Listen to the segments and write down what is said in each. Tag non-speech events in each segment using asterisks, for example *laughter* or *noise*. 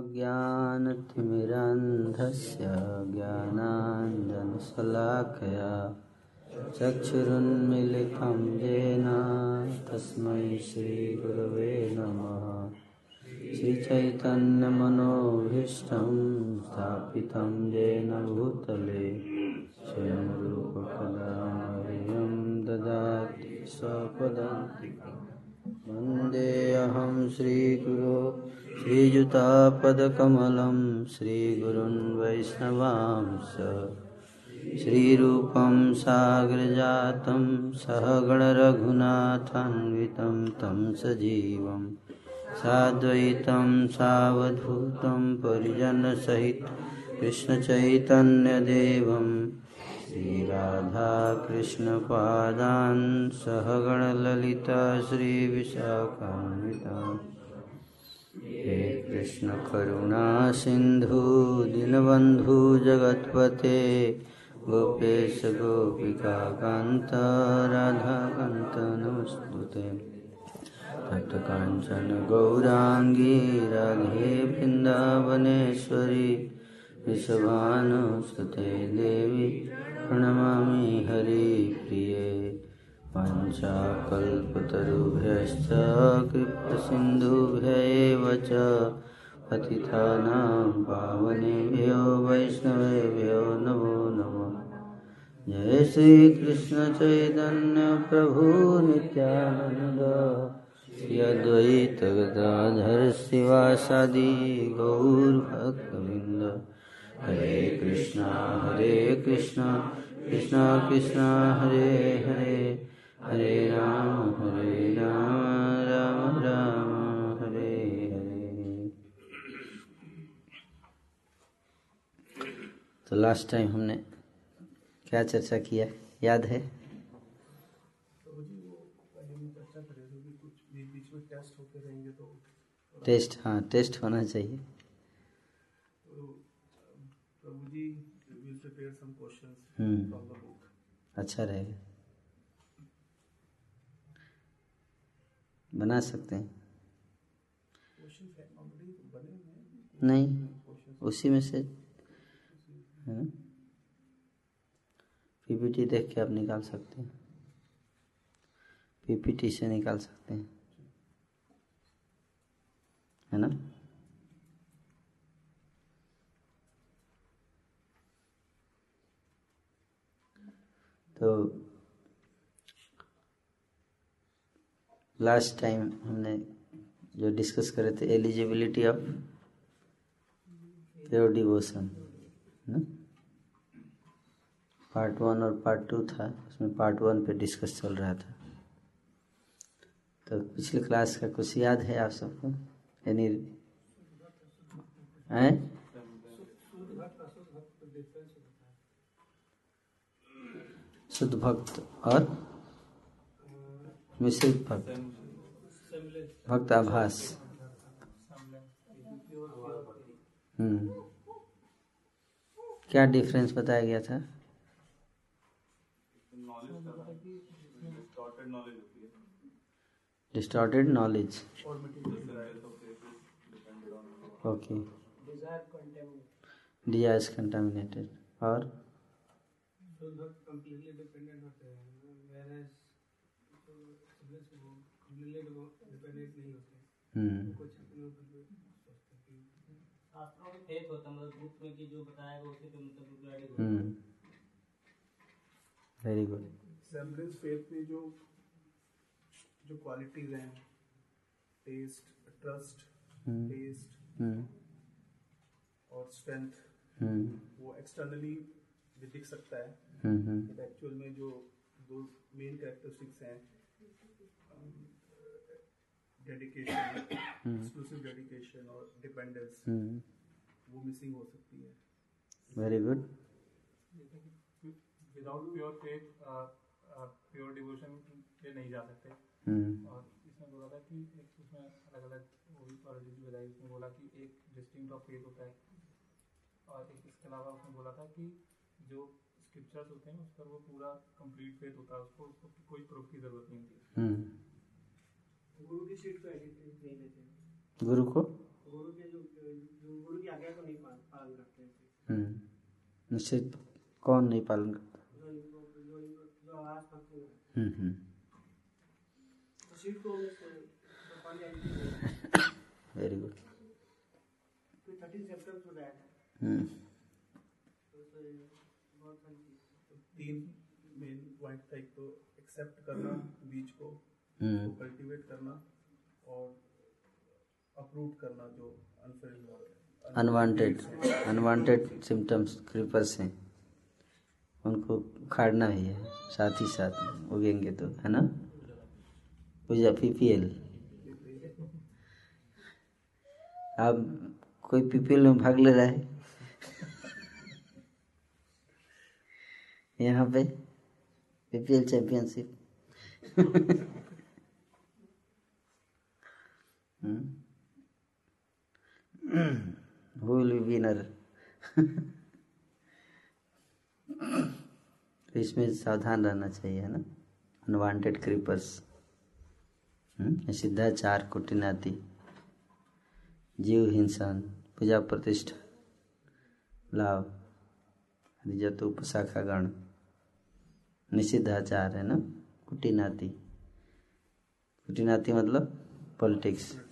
ज्ञानतिमिरान्धस्य ज्ञानाञ्जनशलाकया चक्षुरुन्मिलितं येन तस्मै श्रीगुरवे नमः। श्रीचैतन्यमनोभीष्टं स्थापितं येन भूतले। स्वयं रूपकदा ददाति स्वपदान्तिकम् वन्देऽहं श्रीगुरो श्रीयुतापदकमलं श्रीगुरुन् वैष्णवांस श्रीरूपं साग्रजातं सहगणरघुनाथान्वितं तं सजीवं, साद्वैतं सावधूतं परिजनसहित कृष्णचैतन्यदेवं, श्रीराधाकृष्णपादान् सहगणललिता श्रीविशाखान्वितान् हे कृष्णकरुणा सिन्धु दीनबन्धु जगत्पते, गोपेश गोपिकान्त राधाकान्त नमस्तुते। तप्तकाञ्चन गौराङ्गी, राधे वृन्दावनेश्वरी वृषभानुसुते देवी, प्रणमामि हरिप्रिये। पञ्चाकल्पतरुभ्यश्च कृपसिन्धुभ्य एव च पतितानां पावनेभ्यो वैष्णवेभ्यो नमो नमः। जय श्रीकृष्णचैतन्यप्रभु नित्यानन्द श्री अद्वैत गदाधर शिवासादि गौरभक्तवृन्द हरे कृष्णा हरे कृष्णा कृष्णा कृष्णा, हरे हरे। हरे राम हरे राम राम राम हरे हरे। तो लास्ट टाइम हमने क्या चर्चा किया याद है? टेस्ट हाँ टेस्ट होना चाहिए। हम्म। अच्छा रहेगा। बना सकते हैं। नहीं उसी में से है। पीपीटी देख के आप निकाल सकते हैं। पीपीटी से निकाल सकते हैं। है ना? तो लास्ट टाइम हमने जो डिस्कस करे थे eligibility of pure devotion part one और पार्ट टू था, उसमें पार्ट वन पे डिस्कस चल रहा था। तो पिछले क्लास का कुछ याद है आप सबको? एनी हैं? शुद्ध भक्त और मिश्रित भक्त भक्त आभास। हम्म। क्या डिफरेंस बताया गया था? Distorted knowledge okay desire contaminated और? completely dependent होते हैं। Whereas completely dependent नहीं होते हम्म। कुछ अपने ऊपर सोचते हैं कि शास्त्रों में फेथ होता मतलब बुक में कि जो बताएगा उसी पे मतलब होता वेरी गुड semblance faith में जो जो क्वालिटीज हैं टेस्ट ट्रस्ट टेस्ट हम्म। और स्ट्रेंथ हम्म। वो एक्सटर्नली भी दिख सकता है। हम्म हम्म। बट एक्चुअल में जो दो मेन कैरेक्टरिस्टिक्स हैं डेडिकेशन एक्सक्लूसिव डेडिकेशन और डिपेंडेंस वो मिसिंग हो सकती है। Very good without pure faith pure devotion पे नहीं जा सकते। हम्म और इसमें बोला था कि एक उसमें अलग अलग वो भी क्वालिटीज बताई उसमें बोला कि एक डिस्टिंक्ट ऑफ़ फेथ होता है। और एक इसके अलावा उसने बोला था कि जो स्क्रिप्चर्स होते हैं उस पर वो पूरा कंप्लीट फेथ होता है उसको उसको कोई प्रूफ की ज़रूरत नहीं होती। हम्म गुरु की सीट पे नहीं लेते गुरु को? गुरु के जो जो गुरु की आज्ञा को नहीं पाल- पालन करते हम्म उससे कौन नहीं पालन करता? हम्म हम्म। तो वेरी गुड हम्म। तो चीज़। तो तीन मेन पॉइंट था। एक तो एक्सेप्ट करना बीज को हम्म। कल्टीवेट करना और अप्रूव करना जो अनवांटेड अनवांटेड सिम्टम्स क्रीपर्स हैं। उनको उखाड़ना भी है साथ ही साथ उगेंगे तो है ना? पूजा पीपीएल। अब कोई पीपीएल में भाग ले रहा है? यहाँ पे PPL championship. Who will be winner तो इसमें सावधान रहना चाहिए, है ना? अनवांटेड क्रीपर्स सिद्धाचार कुटिनाति। जीव हिंसन पूजा, प्रतिष्ठा, लाभ। हरिजत उपशाखा गण। निषिद्धाचार, है ना? कुटिनाति। कुटिनाति मतलब पॉलिटिक्स।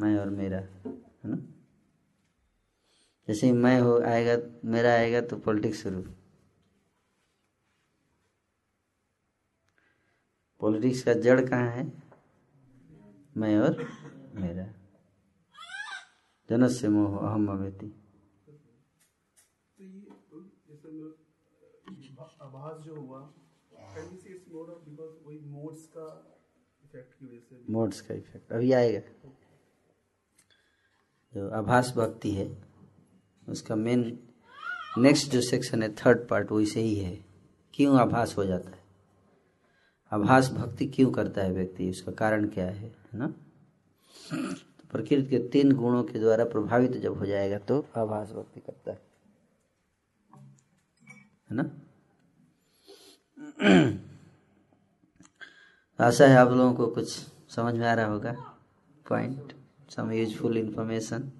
मैं और मेरा है ना? जैसे ही मैं हो आएगा मेरा आएगा तो पॉलिटिक्स शुरू। पॉलिटिक्स का जड़ कहाँ है? मैं और मेरा। जनस्य मोह अहम अवेति तो तो जो हुआ मोड्स का इफ़ेक्ट की वजह से मोड्स का इफ़ेक्ट अभी आएगा। जो आभास भक्ति है, उसका मेन नेक्स्ट जो सेक्शन है थर्ड पार्ट वो इसे ही है। क्यों आभास हो जाता है? आभास भक्ति क्यों करता है व्यक्ति? उसका कारण क्या है है ना? तो प्रकृति के तीन गुणों के द्वारा प्रभावित जब हो जाएगा तो आभास भक्ति करता है। है ना? *clears throat* आशा है आप लोगों को कुछ समझ में आ रहा होगा? Point some useful information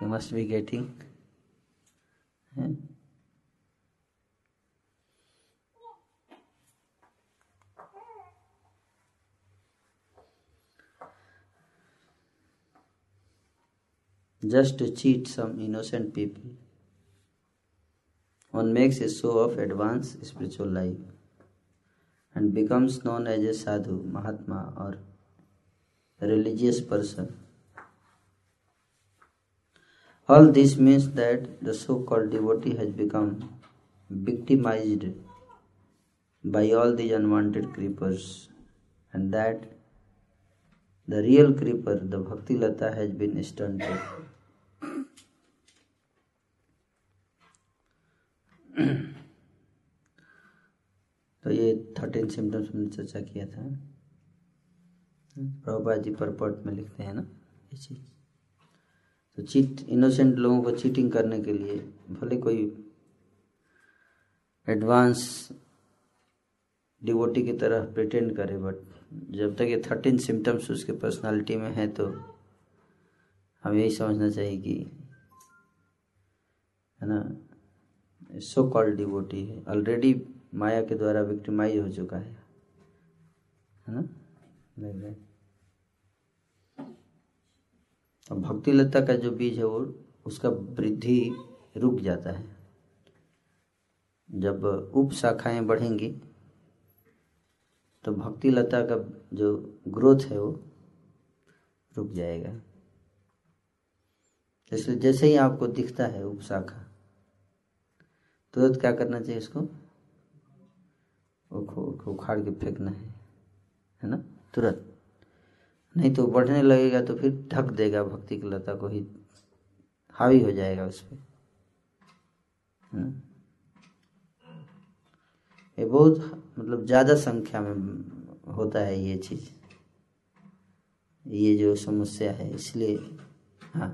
you must be getting. Just to cheat some innocent people one makes a show of advanced spiritual life and becomes known as a sadhu, mahatma, or religious person. All this means that the so called devotee has become victimized by all these unwanted creepers, and that the real creeper, the Bhakti Lata, has been stunted. तो ये thirteen symptoms हमने चर्चा किया था Prabhupada ji purport में लिखते हैं ना, ये चीज़। तो चीट इनोसेंट लोगों को चीटिंग करने के लिए भले कोई एडवांस डिवोटी की तरह प्रिटेंड करे बट जब तक ये थर्टीन सिम्टम्स उसके पर्सनालिटी में है तो हमें यही समझना चाहिए कि, है ना सो कॉल्ड डिवोटी है। ऑलरेडी माया के द्वारा विक्टिमाइज हो चुका है। है ना लाइक दैट अब भक्ति लता का जो बीज है वो, उसका वृद्धि रुक जाता है। जब उप शाखाएँ बढ़ेंगी तो भक्ति लता का जो ग्रोथ है वो रुक जाएगा। जैसे जैसे ही आपको दिखता है उप शाखा, तुरंत तो क्या करना चाहिए इसको? उखाड़ के फेंकना है है ना? तुरंत। नहीं तो बढ़ने लगेगा तो फिर ढक देगा भक्ति की लता को ही। हावी हो जाएगा उस पर ये बहुत मतलब ज़्यादा संख्या में होता है ये चीज़। ये जो समस्या है, इसलिए हाँ।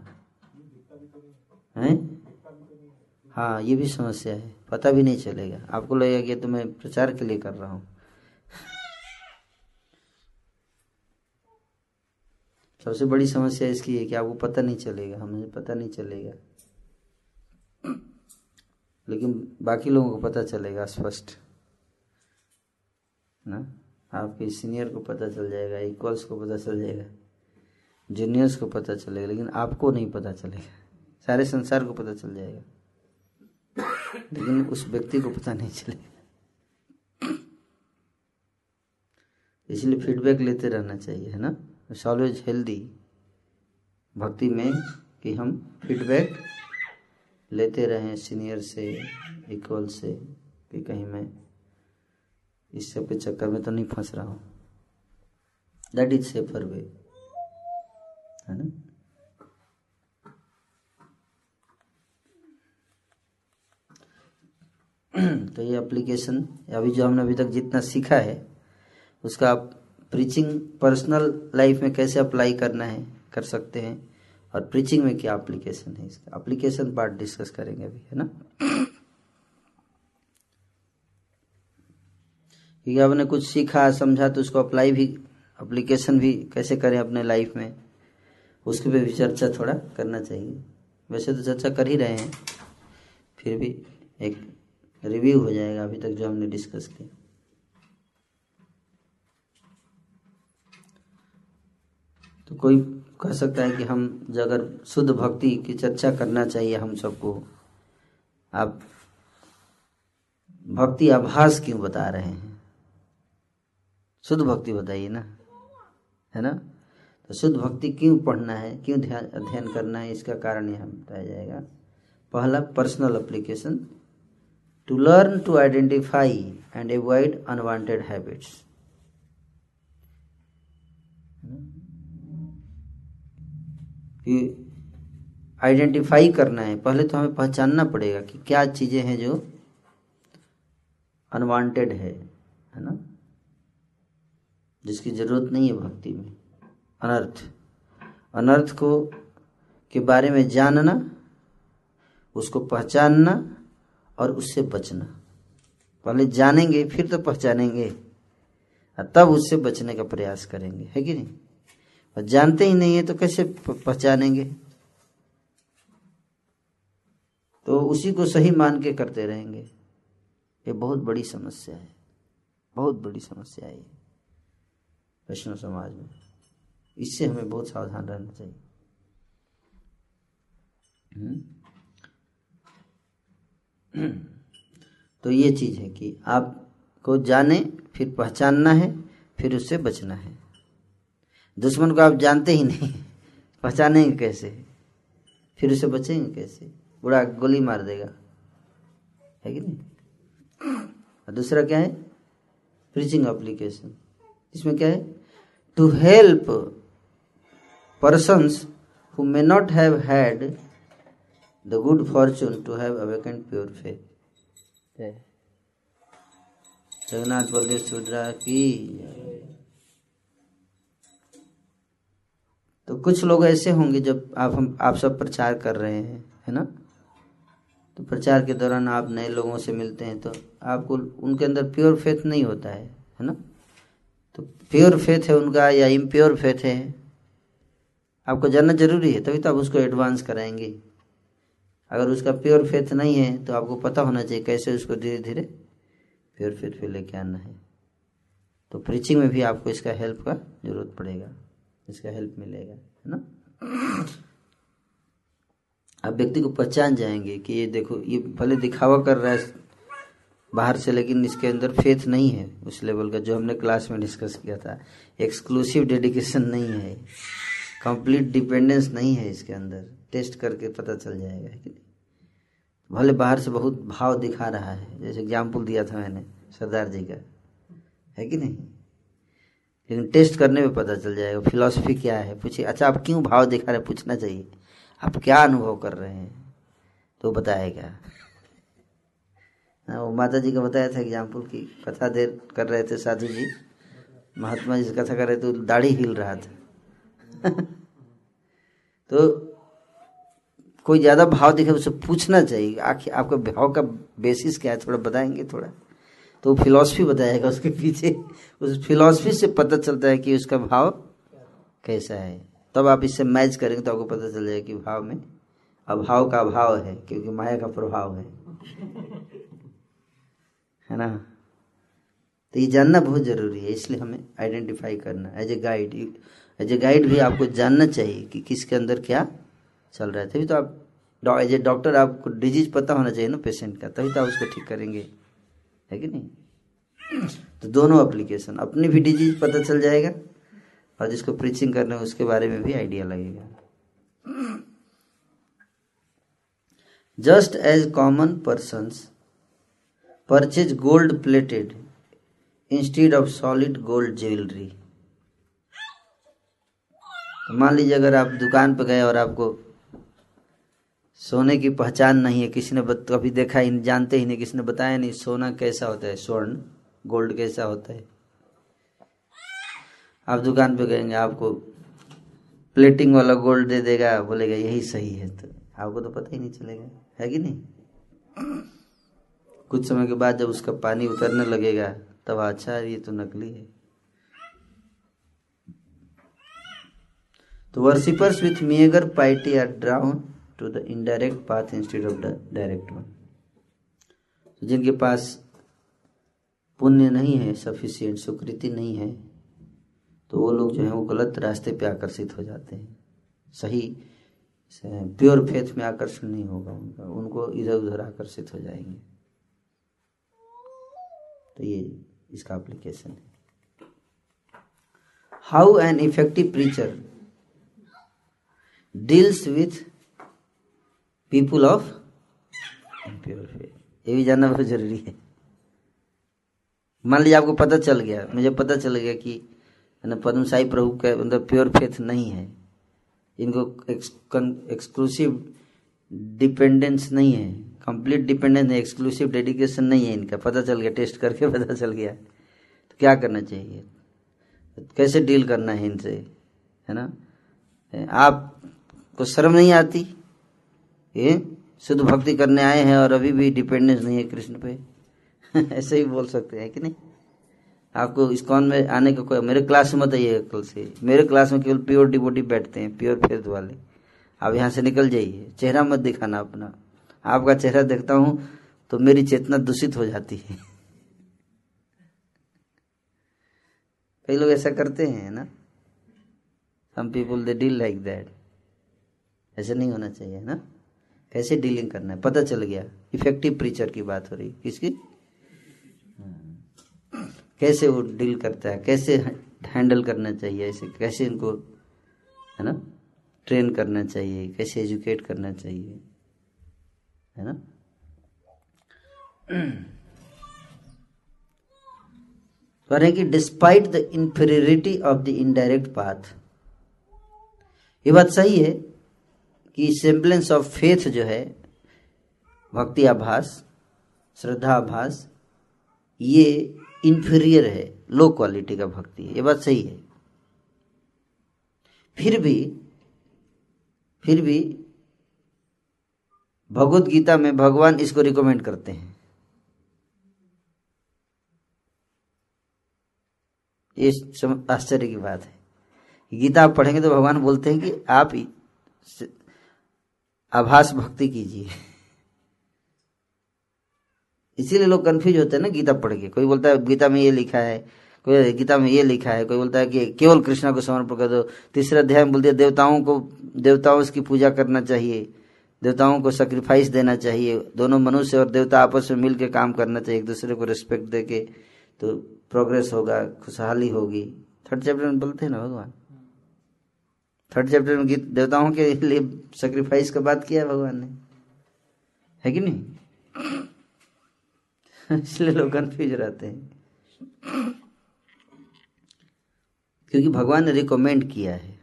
हैं? हाँ ये भी समस्या है। पता भी नहीं चलेगा। आपको लगेगा कि तो मैं प्रचार के लिए कर रहा हूँ। सबसे बड़ी समस्या इसकी है कि आपको पता नहीं चलेगा, हमें पता नहीं चलेगा। लेकिन बाकी लोगों को पता चलेगा स्पष्ट, ना? आपके सीनियर को पता चल जाएगा इक्वल्स को पता चल जाएगा जूनियर्स को पता चलेगा, लेकिन आपको नहीं पता चलेगा। सारे संसार को पता चल जाएगा, लेकिन उस व्यक्ति को पता नहीं चलेगा। इसलिए फीडबैक लेते रहना चाहिए, है ना? इट्स ऑलवेज हेल्दी भक्ति में कि हम फीडबैक लेते रहें सीनियर से इक्वल से, कि कहीं मैं इस सब के चक्कर में तो नहीं फंस रहा हूँ। दैट इज़ सेफर वे है ना? *clears throat* तो ये एप्लीकेशन अभी जो हमने अभी तक जितना सीखा है, उसका आप प्रीचिंग पर्सनल लाइफ में कैसे अप्लाई करना है, कर सकते हैं और प्रीचिंग में क्या एप्लीकेशन है इसका। एप्लीकेशन पार्ट डिस्कस करेंगे अभी, है ना? क्योंकि आपने कुछ सीखा, समझा तो उसको अप्लाई भी एप्लीकेशन भी कैसे करें अपने लाइफ में, उसके पे भी चर्चा थोड़ा करना चाहिए। वैसे तो चर्चा कर ही रहे हैं, फिर भी एक रिव्यू हो जाएगा अभी तक जो हमने डिस्कस किया। तो कोई कह सकता है कि हम अगर शुद्ध भक्ति की चर्चा करना चाहिए हम सबको, आप भक्ति आभास क्यों बता रहे हैं? शुद्ध भक्ति बताइए ना, है ना? तो शुद्ध भक्ति क्यों पढ़ना है? क्यों ध्यान, अध्ययन करना है? इसका कारण यहाँ बताया जाएगा। पहला personal application to learn to identify and avoid unwanted habits identify करना है। पहले तो हमें पहचानना पड़ेगा कि क्या चीज़ें हैं जो अनवांटेड है है ना? जिसकी ज़रूरत नहीं है भक्ति में। अनर्थ। अनर्थ को, के बारे में जानना, उसको पहचानना और उससे बचना। पहले जानेंगे, फिर तो पहचानेंगे। तब उससे बचने का प्रयास करेंगे। है कि नहीं? और जानते ही नहीं है तो कैसे पहचानेंगे? तो उसी को सही मान के करते रहेंगे। ये बहुत बड़ी समस्या है। बहुत बड़ी समस्या है वैष्णव समाज में। इससे हमें बहुत सावधान रहना चाहिए। तो ये चीज़ है कि आपको जाने, फिर पहचानना है, फिर उससे बचना है। दुश्मन को आप जानते ही नहीं, *laughs* पहचानेंगे कैसे? फिर उसे बचेंगे कैसे? बुरा गोली मार देगा। है कि नहीं? और दूसरा क्या है? प्रीचिंग एप्लीकेशन इसमें क्या है? To help persons who may not have had the good fortune to have awakened pure faith. Jagannath Baldev Subhadra की तो कुछ लोग ऐसे होंगे जब आप हम, आप सब प्रचार कर रहे हैं, है ना? तो प्रचार के दौरान आप नए लोगों से मिलते हैं तो आपको उनके अंदर प्योर फेथ नहीं होता है है ना? तो प्योर फेथ है उनका या इम्प्योर फेथ है? आपको जानना ज़रूरी है, तभी तो आप उसको एडवांस कराएँगे। अगर उसका प्योर फेथ नहीं है तो आपको पता होना चाहिए कैसे उसको धीरे धीरे प्योर फेथ पे लेके आना है। तो प्रीचिंग में भी आपको इसका हेल्प का ज़रूरत पड़ेगा। इसका हेल्प मिलेगा, है ना? आप व्यक्ति को पहचान जाएँगे कि ये देखो, ये भले दिखावा कर रहा है बाहर से, लेकिन इसके अंदर फेथ नहीं है उस लेवल का, जो हमने क्लास में डिस्कस किया था। एक्सक्लूसिव डेडिकेशन नहीं है। कंप्लीट डिपेंडेंस नहीं है इसके अंदर। टेस्ट करके पता चल जाएगा कि भले बाहर से बहुत भाव दिखा रहा है, जैसे एग्ज़ाम्पल दिया था मैंने, सरदार जी का। है कि नहीं? लेकिन टेस्ट करने में पता चल जाएगा, फिलॉसफी क्या है? पूछिए। अच्छा आप क्यों भाव दिखा रहे पूछना चाहिए। आप क्या अनुभव कर रहे हैं? तो बताएगा हाँ वो माता जी का बताया था एग्ज़ाम्पल की कथा देर कर रहे थे साधु जी। महात्मा जी कथा कर रहे थे तो दाढ़ी हिल रहा था। *laughs* तो कोई ज़्यादा भाव दिखे, उसे पूछना चाहिए। आखिर आपका भाव का बेसिस क्या है? थोड़ा बताएँगे थोड़ा। तो फिलॉसफी बताएगा उसके पीछे। उस फिलॉसफी से पता चलता है कि उसका भाव कैसा है। तब आप इससे मैच करेंगे तो आपको पता चल जाएगा कि भाव में अभाव का अभाव है, क्योंकि माया का प्रभाव है। है ना? तो ये जानना बहुत ज़रूरी है, इसलिए हमें आइडेंटिफाई करना। As a guide as a guide भी आपको जानना चाहिए कि किसके अंदर क्या चल रहा है। तभी तो आप एज ए डॉक्टर आपको डिज़ीज़ पता होना चाहिए ना पेशेंट का। तभी तो आप उसको ठीक करेंगे। है कि नहीं? तो दोनों एप्लीकेशन अपनी भी डिज़ीज़ पता चल जाएगा और जिसको प्रीचिंग करना है उसके बारे में भी आइडिया लगेगा। Just as common person purchase gold plated instead of solid gold jewellery तो मान लीजिए अगर आप दुकान पर गए और आपको सोने की पहचान नहीं है। किसी ने कभी देखा ही जानते ही नहीं, किसी ने बताया नहीं, सोना कैसा होता है? स्वर्ण, गोल्ड कैसा होता है? आप दुकान पे गएँगे, आपको प्लेटिंग वाला गोल्ड दे देगा, बोलेगा, यही सही है। तो आपको तो पता ही नहीं चलेगा। है कि नहीं? कुछ समय के बाद जब उसका पानी उतरने लगेगा, तब अच्छा ये तो नकली है। तो worshippers with meagre piety are drawn to the indirect path instead of the direct one जिनके पास पुण्य नहीं है सफिशियंट सुकृति नहीं है तो वो लोग जो है वो गलत रास्ते पे आकर्षित हो जाते हैं। सही प्योर फेथ में आकर्षण नहीं होगा उनका। उनको इधर उधर आकर्षित हो जाएँगे। तो ये इसका एप्लीकेशन है। How an effective preacher deals with people of pure faith ये भी जानना बहुत ज़रूरी है। मान लीजिए आपको पता चल गया मुझे पता चल गया कि ना पद्म साई प्रभु का मतलब प्योर फेथ नहीं है। इनको एक्सक्लूसिव डिपेंडेंस नहीं है। कंप्लीट डिपेंडेंस नहीं एक्सक्लूसिव डेडिकेशन नहीं है इनका। पता चल गया टेस्ट करके *laughs* पता चल गया। तो क्या करना चाहिए? कैसे डील करना है इनसे? है ना? आपको शर्म नहीं आती? ये शुद्ध भक्ति करने आए हैं और अभी भी डिपेंडेंस नहीं है कृष्ण पे। *laughs* ऐसे ही बोल सकते हैं कि नहीं? आपको इस्कॉन में आने का कोई, मेरे क्लास में मत आइए कल से। मेरे क्लास में केवल प्योर डिबोटी बैठते हैं प्योर फेथ वाले। आप यहाँ से निकल जाइए, चेहरा मत दिखाना अपना। आपका चेहरा देखता हूँ तो मेरी चेतना दूषित हो जाती है। *laughs* कई लोग ऐसा करते हैं ना? Some people they deal like that ऐसा नहीं होना चाहिए ना? कैसे डीलिंग करना है? पता चल गया। इफ़ेक्टिव प्रीचर की बात हो रही किसकी? कैसे वो डील करता है? कैसे हैंडल करना चाहिए ऐसे कैसे इनको, है ना? ट्रेन करना चाहिए। कैसे एजुकेट करना चाहिए? है ना? कह कि despite the inferiority of the indirect path ये बात सही है। कि सेम्बलेंस ऑफ़ फेथ जो है, भक्ति आभास, श्रद्धा आभास, ये इंफीरियर है लो क्वालिटी का भक्ति है, ये बात सही है। फिर भी फिर भी भगवत गीता में भगवान इसको रिकमेंड करते हैं। ये आश्चर्य की बात है। गीता आप पढ़ेंगे तो भगवान बोलते हैं कि आप आभास भक्ति कीजिए। इसीलिए लोग कंफ्यूज होते हैं ना, गीता पढ़ के। कोई बोलता है, गीता में ये लिखा है, कोई गीता में ये लिखा है, कोई बोलता है कि केवल कृष्णा को समर्पण कर दो। तीसरे अध्याय में बोलते देवताओं को, देवताओं की पूजा करना चाहिए, देवताओं को सेक्रीफाइस देना चाहिए। दोनों मनुष्य और देवता आपस में मिलकर काम करना चाहिए, एक दूसरे को रिस्पेक्ट दे के तो प्रोग्रेस होगा, खुशहाली होगी। थर्ड चैप्टर में बोलते हैं ना भगवान। थर्ड चैप्टर में गीत देवताओं के लिए सेक्रीफाइस का बात किया है भगवान ने। है कि नहीं? *laughs* इसलिए लोग कन्फ्यूज़ रहते हैं। क्योंकि भगवान ने रिकमेंड किया है।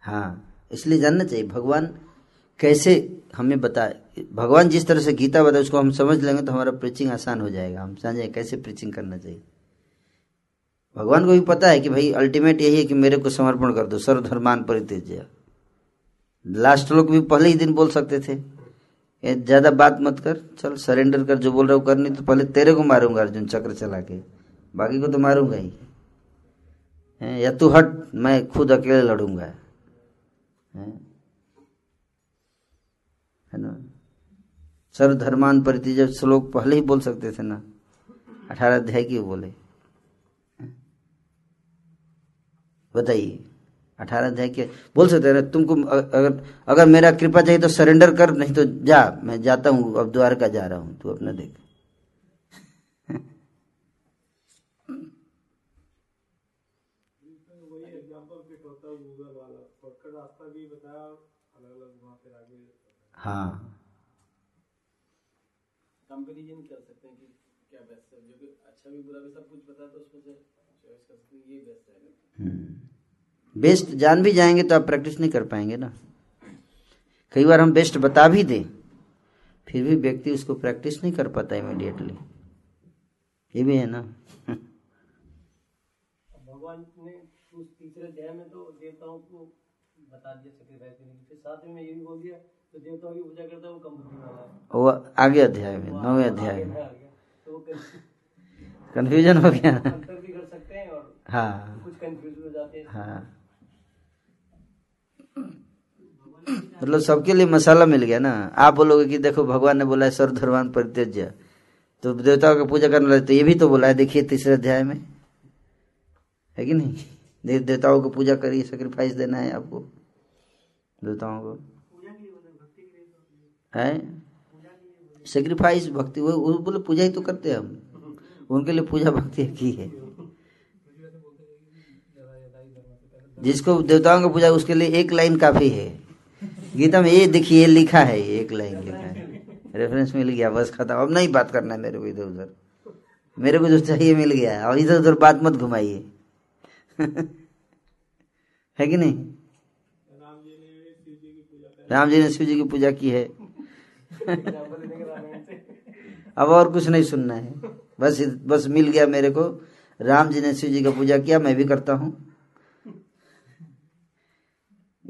हाँ इसलिए जानना चाहिए, भगवान कैसे हमें बताए भगवान जिस तरह से गीता बताए, उसको हम समझ लेंगे तो हमारा प्रीचिंग आसान हो जाएगा। हम समझे कैसे प्रीचिंग करना चाहिए। भगवान को भी पता है कि भाई अल्टीमेट यही है कि मेरे को समर्पण कर दो, सर्वधर्मान परित्यज्य। लास्ट लोग भी पहले ही दिन बोल सकते थे ज़्यादा बात मत कर, चल सरेंडर कर, जो बोल रहा हूँ करनी तो पहले तेरे को मारूँगा, अर्जुन चक्र चला के। बाकी को तो मारूँगा ही। या तू हट, मैं खुद अकेले लड़ूँगा। है ना? सर्वधर्मान परिति जब श्लोक पहले ही बोल सकते थे ना? अठारह अध्याय क्यों बोले। बताइए। अठारह अध्याय के बोल सकते हैं तुमको अगर अगर मेरा कृपा चाहिए तो सरेंडर कर नहीं तो जा मैं जाता हूँ अब द्वारका जा रहा हूँ तू अपना देख। है। हाँ कंपेरिजन कर सकते हैं कि क्या बेस्ट है? जो कि अच्छा भी बुरा भी सब कुछ पता है तो उसमें से चॉइस कर सकते हैं ये बेस्ट है। बेस्ट जान भी जाएँगे तो आप प्रैक्टिस नहीं कर पाएँगे ना। कई बार हम बेस्ट बता भी दें फिर भी व्यक्ति उसको प्रैक्टिस नहीं कर पाता इमीडिएटली ये भी है ना। भगवान ने उस तीसरे अध्याय में तो देवताओं को बता दिया सेक्रीफाइस करने की फिर साथ में ये भी बोल दिया तो देवताओं की पूजा करता है वो कम बुद्धि वाला है। वो आगे अध्याय में नौवें अध्याय में। तो कंफ्यूजन हो गया। कर सकते हैं और हाँ। कुछ कंफ्यूज हो जाते हैं। हाँ। मतलब सबके लिए मसाला मिल गया ना। आप बोलोगे कि देखो भगवान ने बोला है सर्वधर्मान परित्यज्य। तो देवताओं का पूजा करने लगे तो ये भी तो बोला है देखिए तीसरे अध्याय में। है कि नहीं? दे, देवताओं को पूजा करिए सेक्रीफाइस देना है आपको। देवताओं को। है? सेक्रीफाइस भक्ति वो बोले पूजा ही तो करते हैं हम। उनके लिए पूजा भक्ति की है। जिसको देवताओं की पूजा उसके लिए एक लाइन काफ़ी है। गीता में ये देखिए लिखा है एक लाइन लिखा है। रेफरेंस मिल गया, बस खत्म। अब नहीं बात करना है मेरे को इधर उधर। मेरे को जो चाहिए मिल गया है। और इधर उधर बात मत घुमाइए। *laughs* है कि नहीं? राम जी ने शिव जी की पूजा की है। *laughs* अब और कुछ नहीं सुनना है। बस बस मिल गया मेरे को। राम जी ने शिव जी का पूजा किया, मैं भी करता हूँ।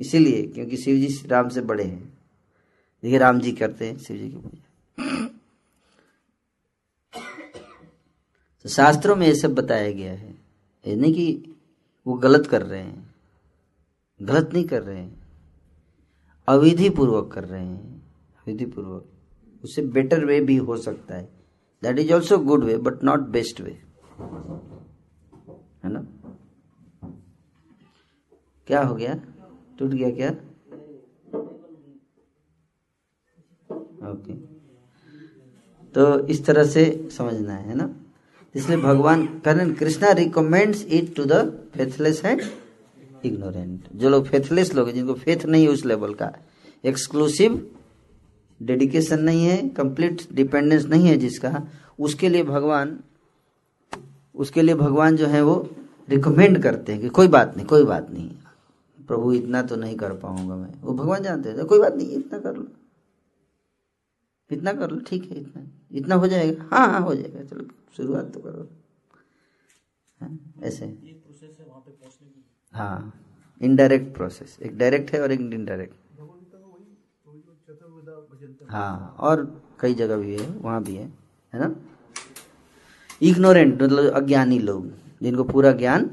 इसीलिए क्योंकि शिव जी राम से बड़े हैं। देखिए राम जी करते हैं शिव जी की पूजा। तो शास्त्रों में ये सब बताया गया है। ये नहीं कि वो गलत कर रहे हैं। गलत नहीं कर रहे हैं। अविधि पूर्वक कर रहे हैं। अविधि पूर्वक उससे बेटर वे भी हो सकता है। That is also good way but not best way है ना? क्या हो गया? टूट गया क्या? ओके तो इस तरह से समझना है ना? इसलिए भगवान करण Krishna recommends it to the faithless and ignorant जो लोग फेथलेस लोग हैं, जिनको फेथ नहीं है उस लेवल का एक्सक्लूसिव डेडिकेशन नहीं है कंप्लीट डिपेंडेंस नहीं है जिसका, उसके लिए भगवान, उसके लिए भगवान जो है वो रिकमेंड करते हैं कि कोई बात नहीं, कोई बात नहीं। प्रभु इतना तो नहीं कर पाऊँगा मैं। वो भगवान जानते हैं। कोई बात नहीं इतना कर लो। इतना कर लो ठीक है इतना। इतना हो जाएगा। हाँ हाँ हो जाएगा। चलो शुरुआत तो करो। हाँ, ऐसे। है वहाँ पे पहुँचने की हाँ इनडायरेक्ट प्रोसेस एक डायरेक्ट है और एक इनडायरेक्ट हाँ और कई जगह भी है वहाँ भी है है ना? इग्नोरेंट मतलब अज्ञानी लोग जिनको पूरा ज्ञान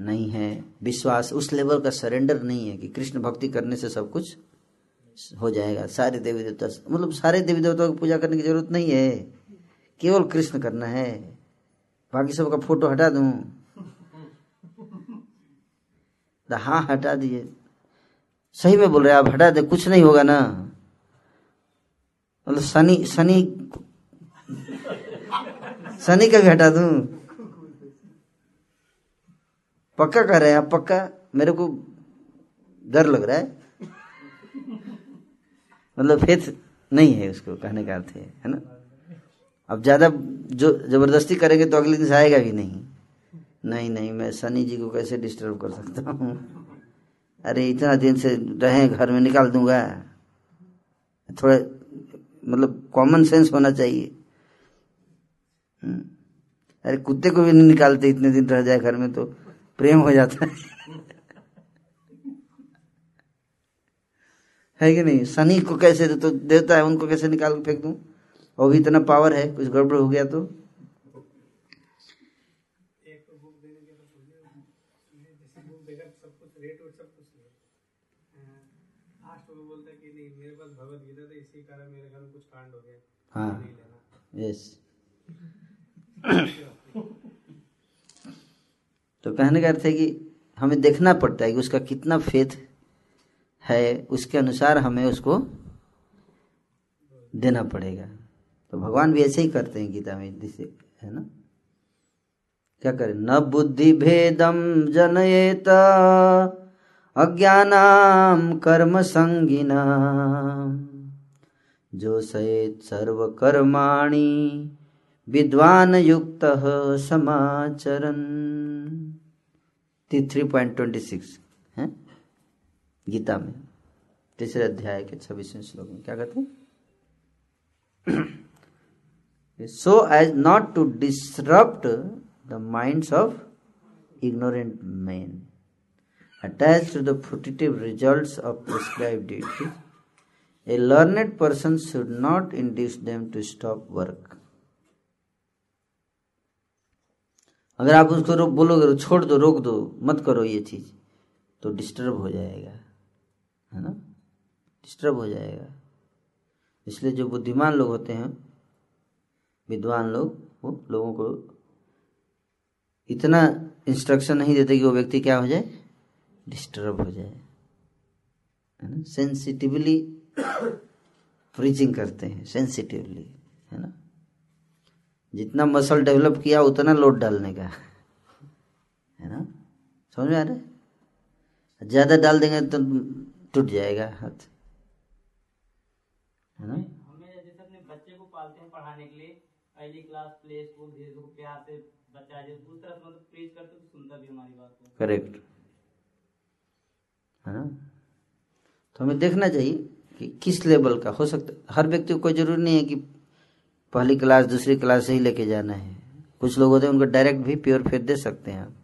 नहीं है। विश्वास उस लेवल का सरेंडर नहीं है कि कृष्ण भक्ति करने से सब कुछ हो जाएगा। सारे देवी देवता मतलब सारे देवी देवताओं की पूजा करने की ज़रूरत नहीं है। केवल कृष्ण करना है। बाकी सबका फ़ोटो हटा दूँ। हाँ हटा दिए। सही में बोल रहे आप हटा दे, कुछ नहीं होगा ना। मतलब शनि शनि शनि का भी हटा दूँ। पक्का कह रहे हैं, आप पक्का? मेरे को डर लग रहा है। मतलब फेथ नहीं है उसको कहने का अर्थ है है ना? अब ज़्यादा जो ज़बरदस्ती करेंगे तो अगले दिन से आएगा भी नहीं। नहीं नहीं, मैं सनी जी को कैसे डिस्टर्ब कर सकता हूँ? अरे, इतना दिन से रहे, घर में निकाल दूँगा। थोड़ा मतलब कॉमन सेंस होना चाहिए। हम्म। अरे, कुत्ते को भी नहीं निकालते, इतने दिन रह जाए घर में तो। प्रेम हो जाता है। है कि नहीं? शनि को कैसे तो देता है उनको कैसे निकाल के फेंक दू? और भी इतना पावर है कुछ गड़बड़ हो गया तो। हाँ यस *clears throat* तो कहने का अर्थ है कि हमें देखना पड़ता है कि उसका कितना फेथ है, उसके अनुसार हमें उसको देना पड़ेगा। तो भगवान भी ऐसे ही करते हैं गीता में जिसे है ना? क्या करें? न बुद्धि भेदम जनयेत, अज्ञानाम कर्म संगिना जो सयेत सर्व कर्माणी विद्वान युक्त समाचरन। थ्री पॉइंट ट्वेंटी सिक्स है? गीता में, तीसरे अध्याय के छब्बीसवें श्लोक में, क्या कहते हैं? So as not to disrupt the mind of ignorant man attach to the fruitive result of prescribe duty a learned person should not induce them to stop work अगर आप उसको रो, बोलोगे छोड़ दो रोक दो मत करो ये चीज़। तो डिस्टर्ब हो जाएगा है ना? डिस्टर्ब हो जाएगा। इसलिए जो बुद्धिमान लोग होते हैं विद्वान लोग वो लोगों को इतना इंस्ट्रक्शन नहीं देते कि वो व्यक्ति क्या हो जाए? डिस्टर्ब हो जाए है ना? सेंसिटिवली प्रीचिंग करते हैं सेंसिटिवली है ना? जितना मसल डेवलप किया उतना लोड डालने का। है ना? समझ में आ रहा है? ज़्यादा डाल देंगे तो टूट जाएगा हाथ। है ना? हमें बच्चे को पालते हैं पढ़ाने के लिए पहली क्लास प्ले स्कूल धीरे धीरे प्यार से बच्चा उस तरह से मतलब प्रेज करते तो सुनता भी हमारी बात को। करेक्ट है ना? तो हमें देखना चाहिए कि किस लेवल का हो सकता हर व्यक्ति को कोई ज़रूरी नहीं है कि पहली क्लास दूसरी क्लास से ही लेके जाना है। कुछ लोग होते हैं उनको डायरेक्ट भी प्योर फेथ दे सकते हैं आप।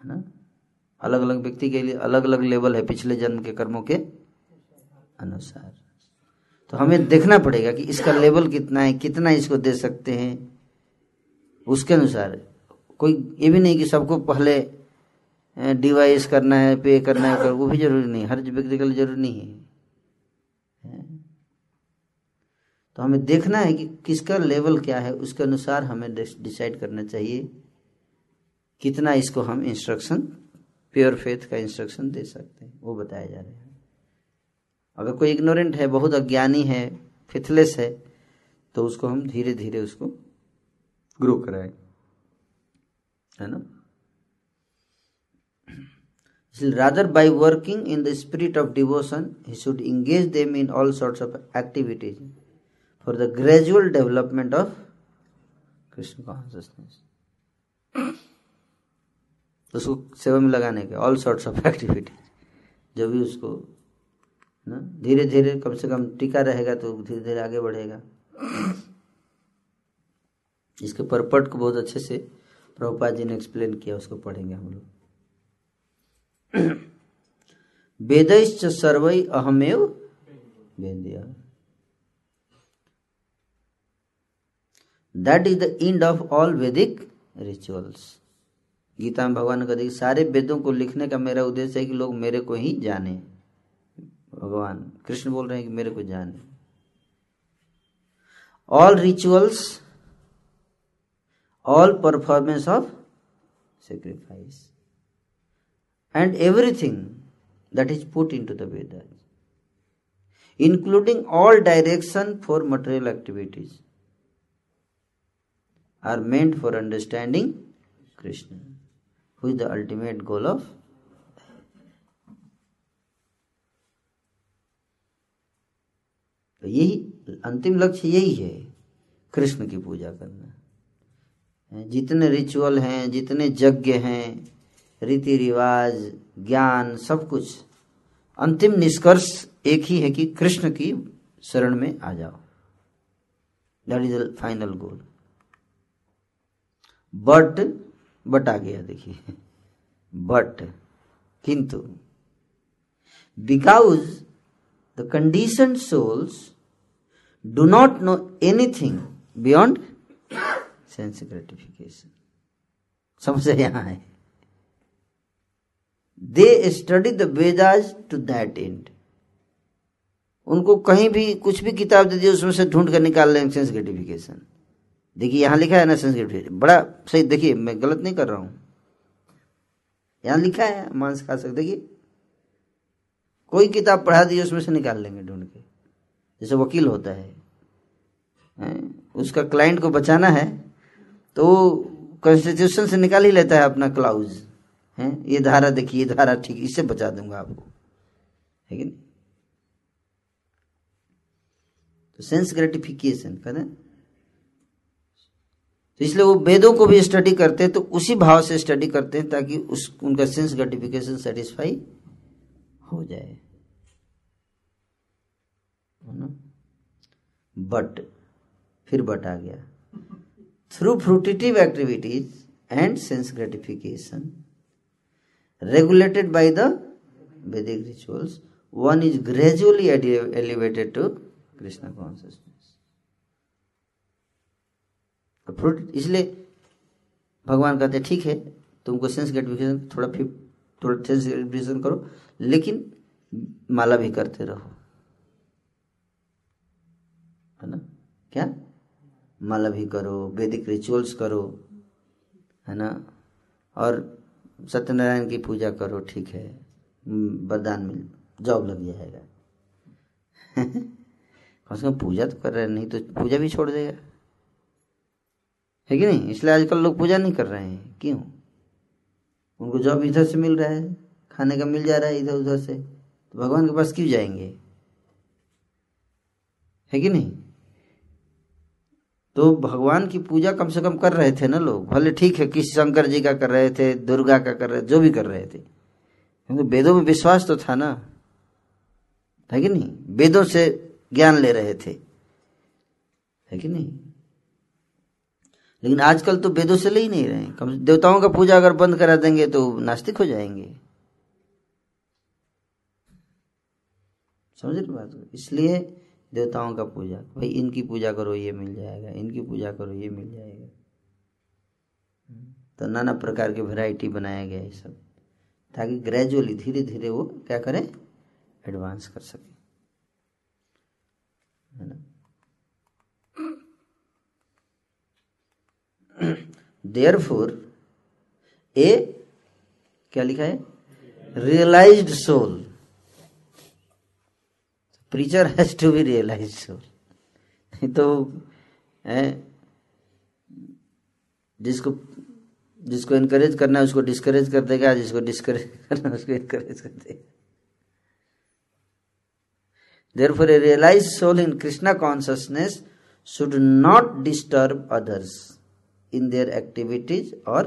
है ना? अलग अलग व्यक्ति के लिए अलग अलग लेवल है पिछले जन्म के कर्मों के अनुसार। तो हमें देखना पड़ेगा कि इसका लेवल कितना है कितना इसको दे सकते हैं। उसके अनुसार कोई ये भी नहीं कि सबको पहले डिवाइस करना है पे करना है कर, वो भी ज़रूरी नहीं हर व्यक्ति के लिए ज़रूरी नहीं है। तो हमें देखना है कि किसका लेवल क्या है, उसके अनुसार हमें डिसाइड करना चाहिए कितना इसको हम इंस्ट्रक्शन, प्योर फेथ का इंस्ट्रक्शन दे सकते हैं, वो बताया जा रहा है। अगर कोई इग्नोरेंट है, बहुत अज्ञानी है, फिथलेस है तो उसको हम धीरे धीरे उसको ग्रो कराए। है ना? Rather by working in the spirit of devotion he should engage them in all sorts of activities. For the gradual development of krishna consciousness. *coughs* उसको सेवा में लगाने के ऑल सॉर्ट्स ऑफ़ एक्टिविटी जो भी उसको, ना धीरे धीरे कम से कम टीका रहेगा तो धीरे धीरे आगे बढ़ेगा। *coughs* इसके परपट को बहुत अच्छे से प्रभुपाद जी ने एक्सप्लेन किया, उसको पढ़ेंगे हम लोग। *coughs* वेदैश्च सर्वै अहमेव वेद्य that is the end of all Vedic rituals Gita में भगवान ने कहा सारे वेदों को लिखने का मेरा उद्देश्य है कि लोग मेरे को ही जाने। भगवान कृष्ण बोल रहे हैं कि मेरे को जाने। All rituals all performance of sacrifice and everything that is put into the Vedas, including all direction for material activities, are meant for understanding Krishna, who is the ultimate goal of तो यही अंतिम लक्ष्य यही है कृष्ण की पूजा करना। जितने ritual हैं जितने यज्ञ हैं रीति रिवाज ज्ञान सब कुछ अंतिम निष्कर्ष एक ही है कि कृष्ण की शरण में आ जाओ। That is the final goal but but आ गया, देखिए। बट, किंतु because the conditioned souls do not know anything beyond sense gratification समझ यहाँ है। They study the Vedas to that end उनको कहीं भी कुछ भी किताब दे दी उसमें से ढूंढ कर निकाल लेंगे सेंस ग्रेटिफिकेशन देखिए, यहाँ लिखा है ना सेंस ग्रेटिफिकेशन बड़ा सही, देखिए, मैं गलत नहीं कर रहा हूँ। यहाँ लिखा है मांस खा सकते देखिए, कोई किताब पढ़ा दी, उसमें से निकाल लेंगे ढूंढ के। जैसे वकील होता है उसका क्लाइंट को बचाना है तो कॉन्स्टिट्यूशन से निकाल ही लेता है अपना क्लाउज है, ये धारा देखिए, ये धारा ठीक, इससे बचा दूँगा आपको। है कि नहीं? तो सेंस ग्रेटिफिकेशन कहते हैं। तो इसलिए वो वेदों को भी स्टडी करते हैं तो उसी भाव से स्टडी करते हैं ताकि उस उनका सेंस ग्रेटिफिकेशन सेटिस्फाई हो जाए। बट फिर बट आ गया। Through fruitive activities and sense gratification by the Vedic rituals, one is gradually ele- elevated to Krishna consciousness. तो फ्रूट इसलिए भगवान कहते हैं, ठीक है, तुमको सेंस ग्रेटिफिकेशन थोड़ा फिर, थोड़ा सेंस ग्रेटिफिकेशन करो, लेकिन माला भी करते रहो। है ना? क्या? माला भी करो, वैदिक रिचुअल्स करो, है ना? और सत्यनारायण की पूजा करो, ठीक है। वरदान मिल, जॉब लग जाएगा। कम से कम पूजा तो कर रहे नहीं तो पूजा भी छोड़ देगा। है कि नहीं? इसलिए आजकल लोग पूजा नहीं कर रहे हैं। क्यों? उनको जॉब इधर से मिल रहा है, खाने का मिल जा रहा है इधर उधर से। तो भगवान के पास क्यों जाएँगे? है कि नहीं? तो भगवान की पूजा कम से कम कर रहे थे ना लोग। भले ठीक है, किसी शंकर जी का कर रहे थे, दुर्गा का कर रहे, जो भी कर रहे थे। क्योंकि वेदों में विश्वास तो था ना। है कि नहीं? वेदों से ज्ञान ले रहे थे। है कि नहीं? लेकिन आजकल तो वेदों से ले ही नहीं रहे कम देवताओं का पूजा अगर बंद करा देंगे तो नास्तिक हो जाएँगे। समझ रहे बात इसलिए देवताओं का पूजा, भाई इनकी पूजा करो, ये मिल जाएगा, इनकी पूजा करो, ये मिल जाएगा। तो नाना प्रकार के वैरायटी बनाया गया है सब, ताकि ग्रेजुअली धीरे धीरे वो क्या करें? एडवांस कर सके। है ना? देयर फोर ए क्या लिखा है? Realise soul preacher has to be realise soul तो है? जिसको जिसको इनकरेज करना है, उसको डिस्करेज कर देगा, जिसको डिस्करेज *laughs* करना है, उसको इनकरेज कर देगा। Therefore a realise soul in Krishna consciousness should not disturb others in their activities or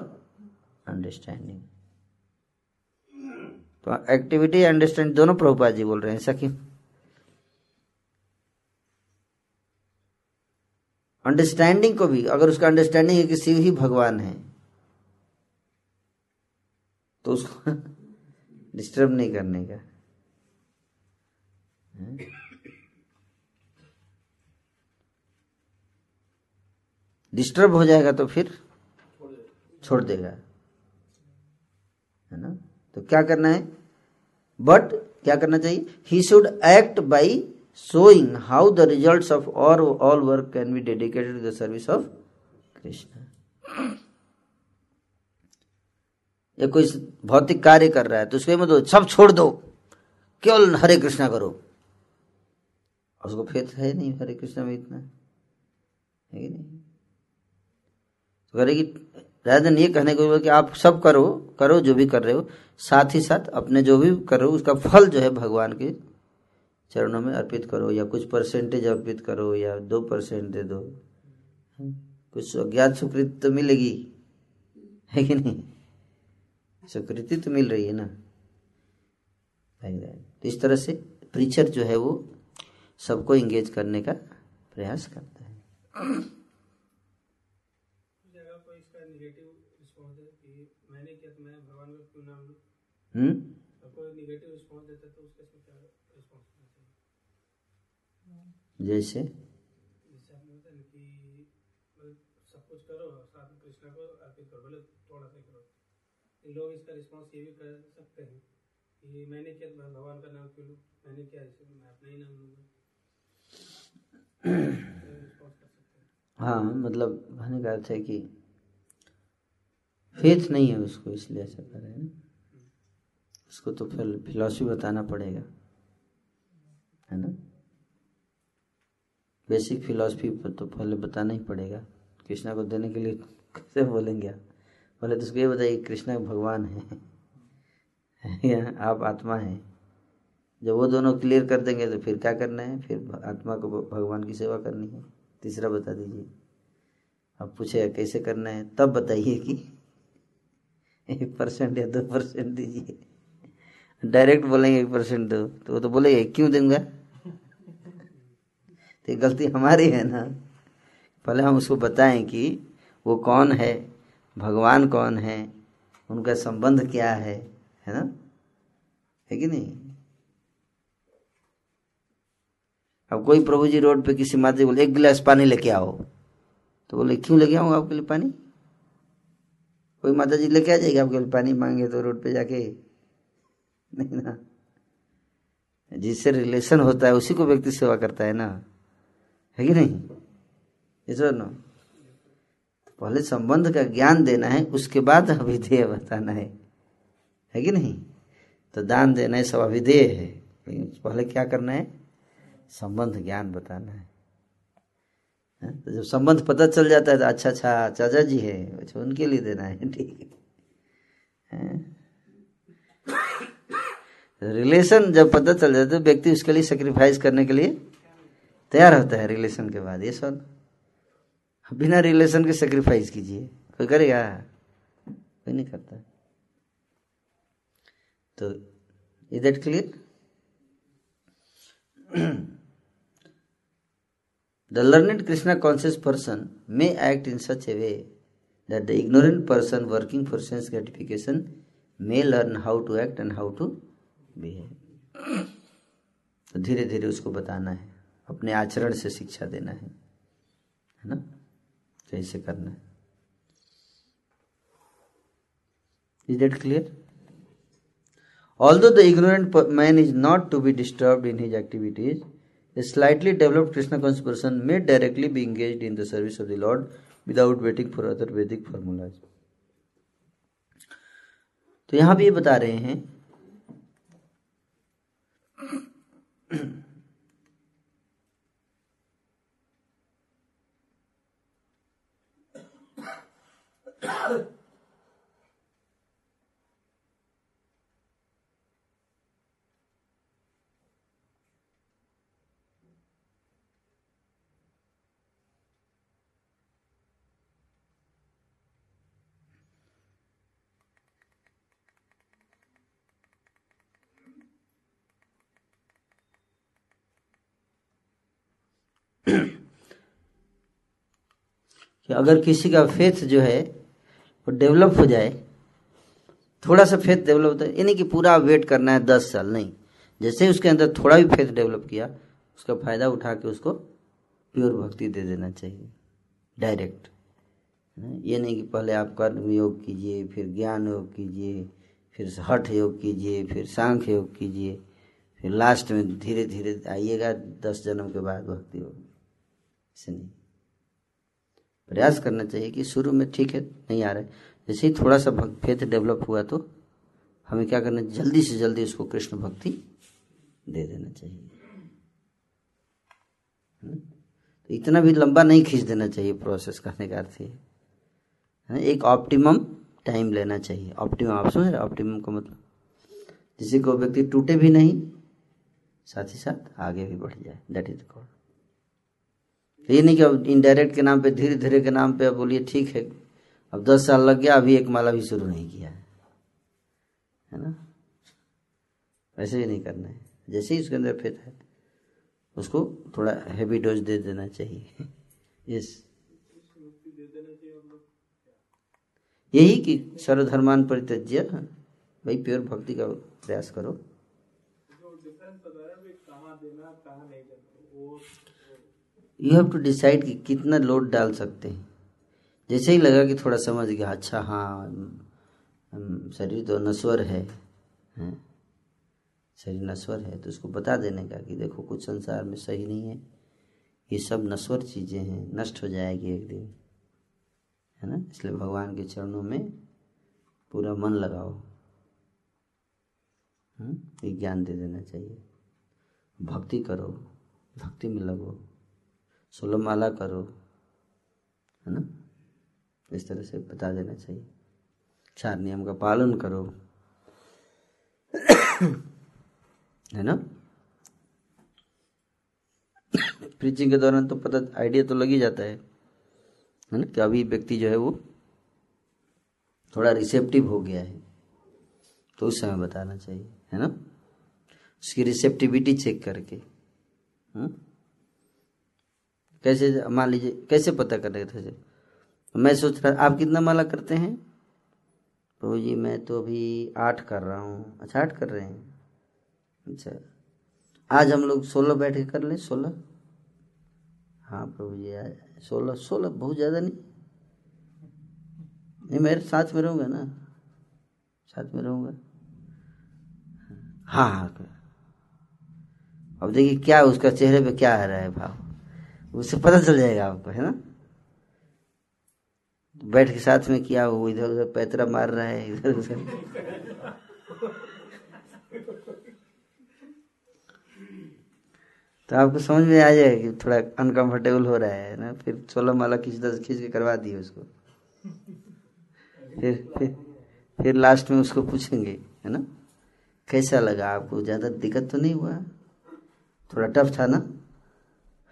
understanding. तो एक्टिविटी अंडरस्टैंड दोनों प्रभुपाद जी बोल रहे हैं क्यों अंडरस्टैंडिंग को भी, अगर उसका अंडरस्टैंडिंग है कि शिव ही भगवान है तो उसको *laughs* डिस्टर्ब नहीं करने का। डिस्टर्ब हो जाएगा तो फिर छोड़ देगा। है ना? तो क्या करना है? बट क्या करना चाहिए? He should act by showing how the results of all, all work can be dedicated to the service of Krishna. या कोई भौतिक कार्य कर रहा है तो उसको मतलब सब छोड़ दो। केवल हरे कृष्णा करो। उसको फेथ है नहीं हरे कृष्णा में इतना? है कि नहीं? करेगी राधा ने ये कहने को कि आप सब करो करो जो भी कर रहे हो, साथ ही साथ अपने जो भी कर रहे हो, उसका फल जो है भगवान के चरणों में अर्पित करो, या कुछ परसेंटेज अर्पित करो, या दो परसेंट दे दो। कुछ अज्ञात स्वीकृति तो मिलेगी। है कि नहीं? स्वीकृति तो मिल रही है ना? तो इस तरह से प्रीचर जो है वो सबको इंगेज करने का प्रयास करता है अगर कोई इसका निगेटिव रिस्पॉन्स है कि मैंने किया तो मैं भगवान को क्यों नाम लूँ हम्म और कोई निगेटिव रिस्पॉन्स देता है तो उसका इसमें क्या रिस्पॉन्स होना चाहिए जैसे जैसे आपने बताया ना कि मतलब सब कुछ करो साथ में कृष्णा को अर्पित करो भले थोड़ा सा ही करो लोग इसका रिस्पॉन्स ये भी कर सकते हैं कि मैंने किया तो भगवान का नाम क्यों लूँ? मैंने किया इसे मैं अपना ही नाम लूँगा। *clears throat* मतलब कहने का अर्थ है। कि फेथ नहीं है उसको इसलिए ऐसा कर रहे हैं ना। उसको तो फिर फिलॉसफी बताना पड़ेगा, है ना? बेसिक फिलॉसफी पर तो पहले बताना ही पड़ेगा, कृष्णा को देने के लिए कैसे बोलेंगे आप? पहले तो उसको ये बताइए कृष्णा भगवान है, *laughs* या आप आत्मा हैं? जब वो दोनों क्लियर कर देंगे तो फिर क्या करना है? फिर आत्मा को भगवान की सेवा करनी है। तीसरा बता दीजिए। अब पूछेगा कैसे करना है? तब बताइए कि *laughs* एक परसेंट या दो परसेंट दीजिए। डायरेक्ट बोलेंगे एक परसेंट दो तो वो तो बोलेगा, क्यों दूँगा? तो गलती हमारी है ना। पहले हम उसको बताएँ कि वो कौन है, भगवान कौन है, उनका संबंध क्या है है ना? है कि नहीं? अब कोई प्रभु जी रोड पे किसी माता जी बोले, एक गिलास पानी लेके आओ। तो बोले, क्यों लेके आऊँगा आपके लिए पानी? कोई माता जी लेके आ जाएगी आपके लिए पानी, मांगे तो रोड पे जाके। नहीं ना। जिससे रिलेशन होता है, उसी को व्यक्ति सेवा करता है ना। है कि नहीं? ये ना। पहले संबंध का ज्ञान देना है, उसके बाद अभिधेय बताना है। है कि नहीं? तो दान देना है, सब अभिधेय है। लेकिन पहले क्या करना है? संबंध ज्ञान बताना है। तो जब संबंध पता चल जाता है तो अच्छा अच्छा चाचा जी है अच्छा उनके लिए देना है। *laughs* ठीक है। रिलेशन जब पता चल जाता है तो व्यक्ति उसके लिए सेक्रीफाइस करने के लिए तैयार होता है रिलेशन के बाद, ये सब बिना रिलेशन के सेक्रीफाइस कीजिए। कोई करेगा? कोई नहीं करता। तो is that clear the learned Krishna conscious person may act in such a way that the ignorant person working for sense gratification may learn how to act and how to भी है। तो धीरे धीरे उसको बताना है। अपने आचरण से शिक्षा देना है। है ना? तो कैसे करना है। Is that clear although the ignorant man is not to be disturb in his activities a slightly developed Krishna conscious may directly be engage in the service of the lord without waiting for other Vedic formulas तो यहाँ भी ये बता रहे हैं Got it. अगर किसी का फेथ जो है, वो डेवलप हो जाए, थोड़ा सा फेथ डेवलप होता है, यानी कि पूरा वेट करना है दस साल, नहीं। जैसे ही उसके अंदर थोड़ा भी फेथ डेवलप किया, उसका फ़ायदा उठा के उसको प्योर भक्ति दे देना चाहिए डायरेक्ट ये नहीं कि पहले आप कर्म योग कीजिए, फिर ज्ञान योग कीजिए, फिर हठ योग कीजिए, फिर सांख्य योग कीजिए, फिर लास्ट में धीरे धीरे आइएगा दस जन्म के बाद भक्ति ऐसे नहीं। प्रयास करना चाहिए कि शुरू में ठीक है, नहीं आ रहा है। जैसे ही थोड़ा सा फेथ डेवलप हुआ तो हमें क्या करना, जल्दी से जल्दी उसको कृष्ण भक्ति दे देना चाहिए। तो इतना भी लंबा नहीं खींच देना चाहिए प्रोसेस करने का अर्थ है एक ऑप्टिमम टाइम लेना चाहिए। ऑप्टिमम आप समझ रहे ऑप्टिमम का मतलब। जिससे को व्यक्ति टूटे भी नहीं, साथ ही साथ आगे भी बढ़ जाए। दैट इज़ कॉल्ड ये नहीं कि अब इनडायरेक्ट के नाम पे धीरे धीरे के नाम पे अब बोलिए, ठीक है। अब दस साल लग गया, अभी एक माला भी शुरू नहीं किया है। है ना? वैसे ही नहीं करना है। जैसे ही उसके अंदर फेथ है, उसको थोड़ा हैवी डोज दे देना चाहिए। यस यही कि सर्वधर्मान परित्यज्य, भाई प्योर भक्ति का प्रयास करो। यू हैव टू डिसाइड कि कितना लोड डाल सकते हैं। जैसे ही लगा कि थोड़ा समझ गया अच्छा हाँ शरीर तो नश्वर है? शरीर नश्वर है तो उसको बता देने का कि देखो, कुछ संसार में सही नहीं है। ये सब नश्वर चीज़ें हैं, नष्ट हो जाएगी एक दिन, है ना? इसलिए भगवान के चरणों में पूरा मन लगाओ। हम्म? ये ज्ञान दे देना चाहिए। भक्ति करो, भक्ति में लगो। सोलह माला करो, है ना? इस तरह से बता देना चाहिए। चार नियम का पालन करो, है ना? प्रीचिंग के दौरान तो पता आइडिया तो लग ही जाता है है ना? कि अभी व्यक्ति जो है वो थोड़ा रिसेप्टिव हो गया है तो उस समय बताना चाहिए, है ना? उसकी रिसेप्टिविटी चेक करके हुँ? कैसे, मान लीजिए, कैसे पता करने थे मैं सोच रहा, आप कितना माला करते हैं? प्रभु जी, मैं तो अभी आठ कर रहा हूँ। अच्छा आठ कर रहे हैं? अच्छा। आज हम लोग सोलह बैठ के कर लें, सोलह? हाँ प्रभु जी, आज सोलह सोलह, बहुत ज़्यादा नहीं। नहीं, मेरे साथ में रहूँगा ना? साथ में रहूँगा? हाँ हाँ अब देखिए, क्या उसका चेहरे पे क्या आ रहा है भाव? उससे पता चल जाएगा आपको, है ना? बैठ के साथ में किया वो इधर उधर पैतरा मार रहा है, इधर उधर। तो आपको समझ में आ जाएगा कि थोड़ा अनकंफर्टेबल हो रहा है, ना? फिर सोलह माला खींच दस, खींच के करवा दिए उसको। फिर फिर फिर लास्ट में उसको पूछेंगे, है ना? कैसा लगा आपको? ज़्यादा दिक्कत तो नहीं हुआ? थोड़ा टफ था ना?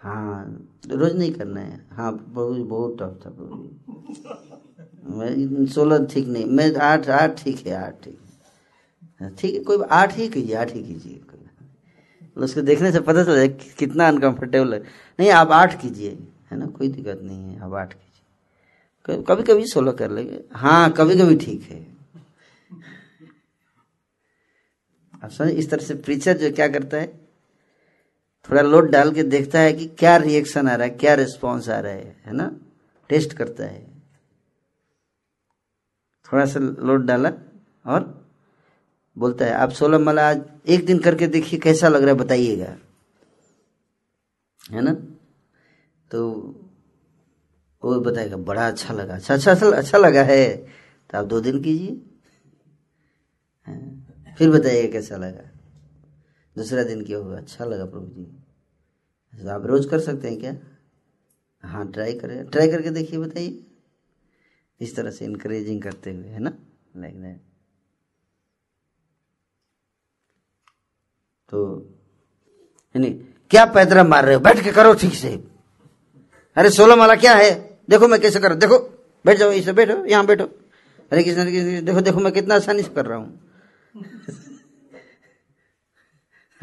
हाँ रोज नहीं करना है। हाँ बहुत बहुत टफ था प्रभु मैं सोलह ठीक नहीं, मैं आठ आठ ठीक है, आठ ठीक। है ठीक है, कोई आठ ही कीजिए, आठ ही कीजिए। उसको देखने से पता चल जाए कितना अनकंफर्टेबल है। नहीं, आप आठ कीजिए, है ना, कोई दिक्कत नहीं है, आप आठ कीजिए। कभी कभी सोलह कर लेंगे। हाँ कभी कभी ठीक है। आप समझ, इस तरह से प्रीचर जो क्या करता है? थोड़ा लोड डाल के देखता है कि क्या रिएक्शन आ रहा है क्या रिस्पॉन्स आ रहा है है ना? टेस्ट करता है। थोड़ा सा लोड डाला और बोलता है आप सोलह माला आज एक दिन करके देखिए कैसा लग रहा है बताइएगा। है ना? तो वो बताएगा बड़ा अच्छा लगा। अच्छा अच्छा अच्छा, अच्छा लगा है। तो आप दो दिन कीजिए। फिर बताइएगा कैसा लगा? दूसरा दिन क्या होगा। अच्छा लगा प्रभु जी। आप रोज कर सकते हैं क्या? हाँ ट्राई करें। ट्राई करके देखिए, बताइए। इस तरह से इनकरेजिंग करते हुए, है ना? लाइक दैट तो यानी, क्या पैदरा मार रहे हो? बैठ के करो ठीक से। अरे, सोलह माला क्या है? देखो मैं कैसे कर? रहा देखो, बैठ जाओ, इसे बैठो, यहाँ बैठो। अरे कृष्ण देखो देखो, मैं कितना आसानी से कर रहा हूँ।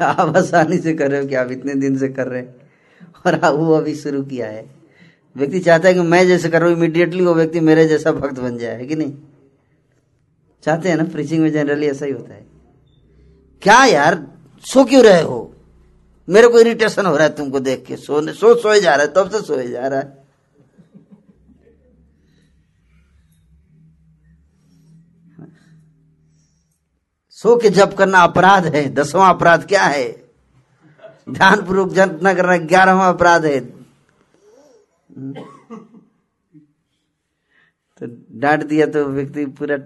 *laughs* आप आसानी से कर रहे हो कि आप इतने दिन से कर रहे हैं। और आप वो अभी शुरू किया है। व्यक्ति चाहता है कि मैं जैसे कर रहा हूँ इमीडिएटली वो व्यक्ति मेरे जैसा भक्त बन जाए, है कि नहीं? चाहते हैं ना प्रीचिंग में जनरली ऐसा ही होता है। क्या यार, सो क्यों रहे हो? मेरे को इरिटेशन हो रहा है तुमको देख के, सोने सो सोए जा रहा है, तब से सोए जा रहा है। सो के जप करना अपराध है, दसवां अपराध क्या है? ध्यान पूर्वक जप न करना ग्यारहवा अपराध है। तो डांट दिया तो व्यक्ति पूरा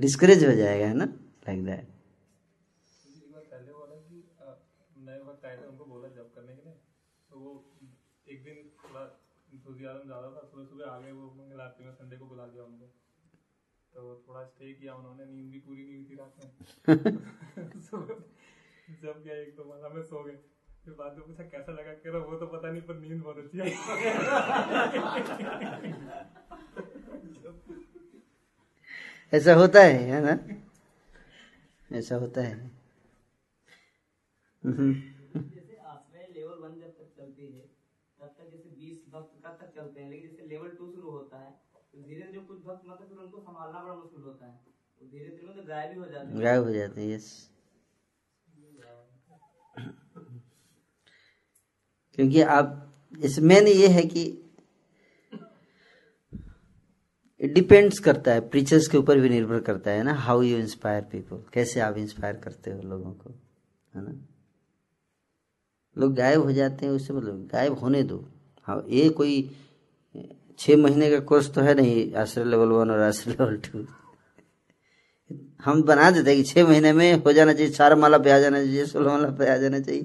डिस्करेज हो जाएगा, है ना? लाइक दैट पहले बोला कि नए वक्त आए थे उनको बोला जब करने के लिए तो वो एक दिन थोड़ा इंथुजियाज्म ज़्यादा था सुबह सुबह आ गए वो रात में संडे को बुला दिया उनको तो थोड़ा स्टे किया उन्होंने नींद भी पूरी नहीं हुई थी रात में। *laughs* जब गया एक दो माला में सो गए फिर बाद में पूछा कैसा लगा? कह रहा वो तो पता नहीं पर नींद बहुत अच्छी आई। ऐसा होता है है ना? ऐसा होता है। लेवल वन जब तक चलती है तब तक जैसे बीस भक्त कब तक चलते हैं लेकिन जैसे लेवल टू शुरू होता है तो धीरे धीरे कुछ भक्त मतलब फिर उनको संभालना बड़ा मुश्किल होता है। धीरे धीरे मतलब गायब भी हो जाते हैं। गायब हो जाते हैं यस क्योंकि आप इसमें ये है कि इट डिपेंड्स करता है प्रीचर्स के ऊपर भी निर्भर करता है ना हाउ यू इंस्पायर पीपल कैसे आप इंस्पायर करते हो लोगों को, है ना? लोग गायब हो जाते हैं उससे मतलब गायब होने दो। हाँ ये कोई छः महीने का कोर्स तो है नहीं, आश्रय लेवल वन और आश्रय लेवल टू हम बना देते कि छः महीने में हो जाना चाहिए, चार माला पे आ जाना चाहिए, सोलह माला पे आ जाना चाहिए।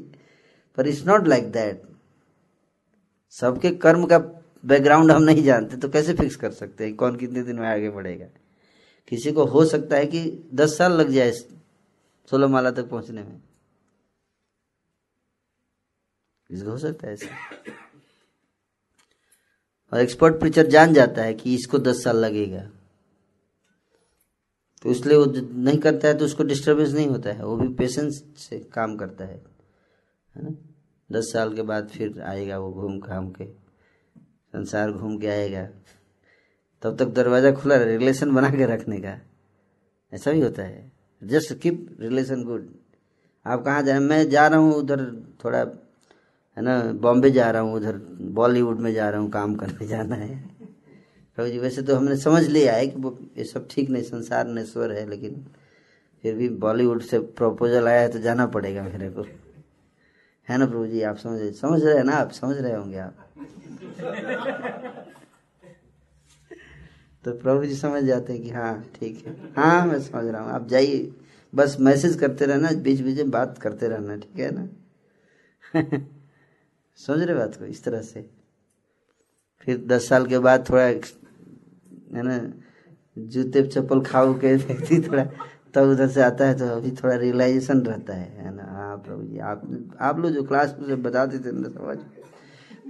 पर इट्स नॉट लाइक दैट सबके कर्म का बैकग्राउंड हम नहीं जानते तो कैसे फिक्स कर सकते हैं? कौन कितने दिन में आगे बढ़ेगा? किसी को हो सकता है कि दस साल लग जाए सोलह माला तक पहुँचने में। हो सकता है ऐसा। और एक्सपर्ट प्रीचर जान जाता है कि इसको दस साल लगेगा। तो इसलिए वो नहीं करता है तो उसको डिस्टर्बेंस नहीं होता है। वो भी पेशेंस से काम करता है है ना? दस साल के बाद फिर आएगा वो घूम घाम के, संसार घूम के आएगा। तब तक दरवाज़ा खुला रहे रिलेशन बना के रखने का। ऐसा भी होता है। जस्ट कीप रिलेशन गुड आप कहाँ जा रहे मैं जा रहा हूँ उधर थोड़ा है ना, बॉम्बे जा रहा हूँ, उधर बॉलीवुड में जा रहा हूँ, काम करने जाना है। प्रभु जी, वैसे तो हमने समझ लिया है कि वो, ये सब ठीक नहीं, संसार नश्वर है, लेकिन फिर भी बॉलीवुड से प्रपोजल आया है तो जाना पड़ेगा मेरे को। है ना प्रभु जी, आप समझ समझ रहे हैं ना आप? समझ रहे होंगे आप। तो प्रभु जी समझ जाते हैं कि हाँ ठीक है। हाँ मैं समझ रहा हूँ। आप जाइए, बस मैसेज करते रहना बीच बीच में बात करते रहना, ठीक है ना? *laughs* समझ रहे बात को? इस तरह से। फिर दस साल के बाद थोड़ा है ना, जूते चप्पल खाओ के *laughs* व्यक्ति थोड़ा तब तो उधर से आता है तो अभी थोड़ा रियलाइजेशन रहता है है ना। हाँ प्रभु जी आप आप लोग जो क्लास में बताते थे ना समझ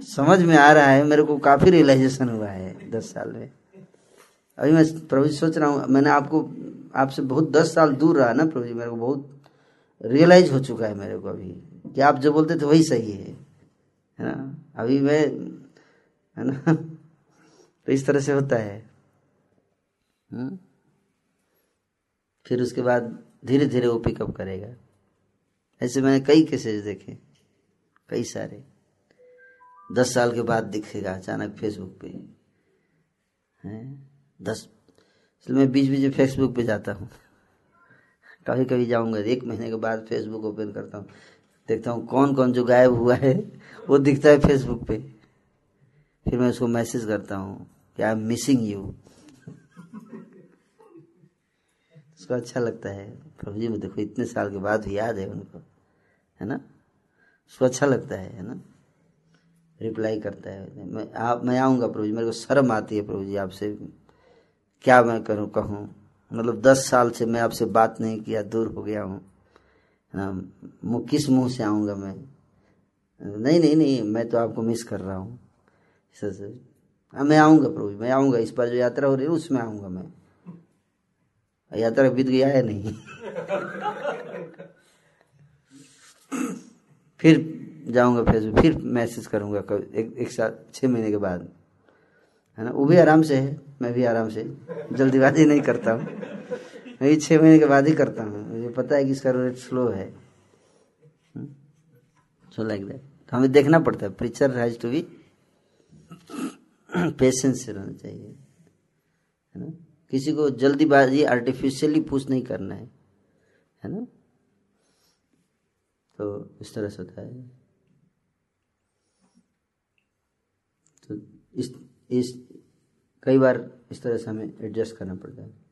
समझ में आ रहा है, मेरे को काफ़ी रियलाइजेशन हुआ है दस साल में। अभी मैं प्रभु जी सोच रहा हूँ, मैंने आपको, आपसे बहुत दस साल दूर रहा ना प्रभु जी मेरे को बहुत रियलाइज़ हो चुका है मेरे को अभी, कि आप जो बोलते थे वही सही है। है ना? अभी मैं, है ना? तो इस तरह से होता है। हुँ? हम्म? फिर उसके बाद धीरे धीरे वो पिकअप करेगा। ऐसे मैंने कई केसेस देखे, कई सारे। दस साल के बाद दिखेगा अचानक फेसबुक पे। हैं? दस, इसलिए मैं बीच बीच फेसबुक पे जाता हूँ। कभी कभी जाऊँगा, एक महीने के बाद फेसबुक ओपन करता हूँ। देखता हूँ कौन कौन जो गायब हुआ है, वो दिखता है फेसबुक पे। फिर मैं उसको मैसेज करता हूँ कि आई एम मिसिंग यू उसको अच्छा लगता है प्रभु जी देखो, इतने साल के बाद भी याद है उनको, है ना? उसको अच्छा लगता है है ना? रिप्लाई करता है मैं, आप, मैं आऊँगा प्रभु जी मेरे को शर्म आती है प्रभु जी आपसे। क्या मैं करूँ, कहूँ? मतलब दस साल से मैं आपसे बात नहीं किया, दूर हो गया हूँ। किस मुँह से आऊँगा मैं? नहीं नहीं नहीं, मैं तो आपको मिस कर रहा हूँ। हाँ मैं आऊँगा प्रभु मैं आऊँगा, इस बार जो यात्रा हो रही है, उसमें आऊँगा मैं। यात्रा बीत गया है नहीं? *laughs* फिर जाऊँगा फेसबुक फिर मैसेज करूँगा एक एक साल छः महीने के बाद। है ना? वो भी आराम से है, मैं भी आराम से, जल्दीबाजी नहीं करता हूँ। मैं छः महीने के बाद ही करता हूँ। मुझे पता है कि इसका रेट स्लो है। सो लाइक दैट तो हमें देखना पड़ता है। Preacher has to be patience से रहना चाहिए। है ना? किसी को जल्दीबाजी आर्टिफिशियली पुश नहीं करना है। है ना? तो इस तरह से होता है। तो इस इस, कई बार इस तरह से हमें एडजस्ट करना पड़ता है।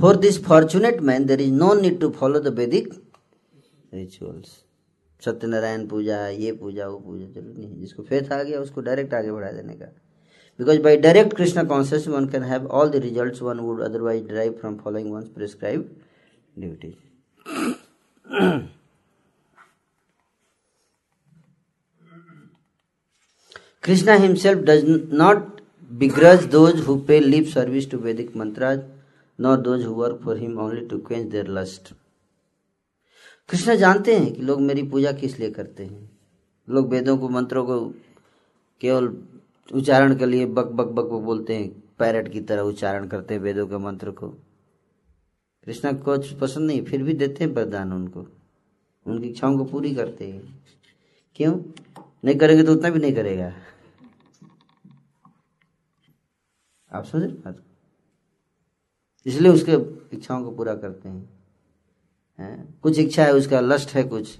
For this fortunate man there is no need to follow the Vedic rituals Satyanarayan puja ये पूजा वो पूजा ज़रूरी नहीं जिसको फेथ आ गया उसको डायरेक्ट आगे बढ़ा देने का Because by direct Krishna consciousness, one can have all the results one would otherwise derive from following one's prescribed duties. Krishna himself does not begrudge those who pay lip service to Vedic mantras, nor those who work for him only to quench their lust Krishna जानते हैं कि लोग मेरी पूजा किस लिए करते हैं। लोग वेदों को, मंत्रों को केवल उच्चारण के लिए बक बक बक वो बोलते हैं। पैरट की तरह उच्चारण करते हैं वेदों के, मंत्र को। कृष्णा को पसंद नहीं, फिर भी देते हैं वरदान उनको। उनकी इच्छाओं को पूरी करते हैं। क्यों? नहीं करेंगे तो उतना भी नहीं करेगा। आप समझ रहे इसलिए उसके इच्छाओं को पूरा करते हैं। हैं? कुछ इच्छा है, उसका लस्ट है कुछ।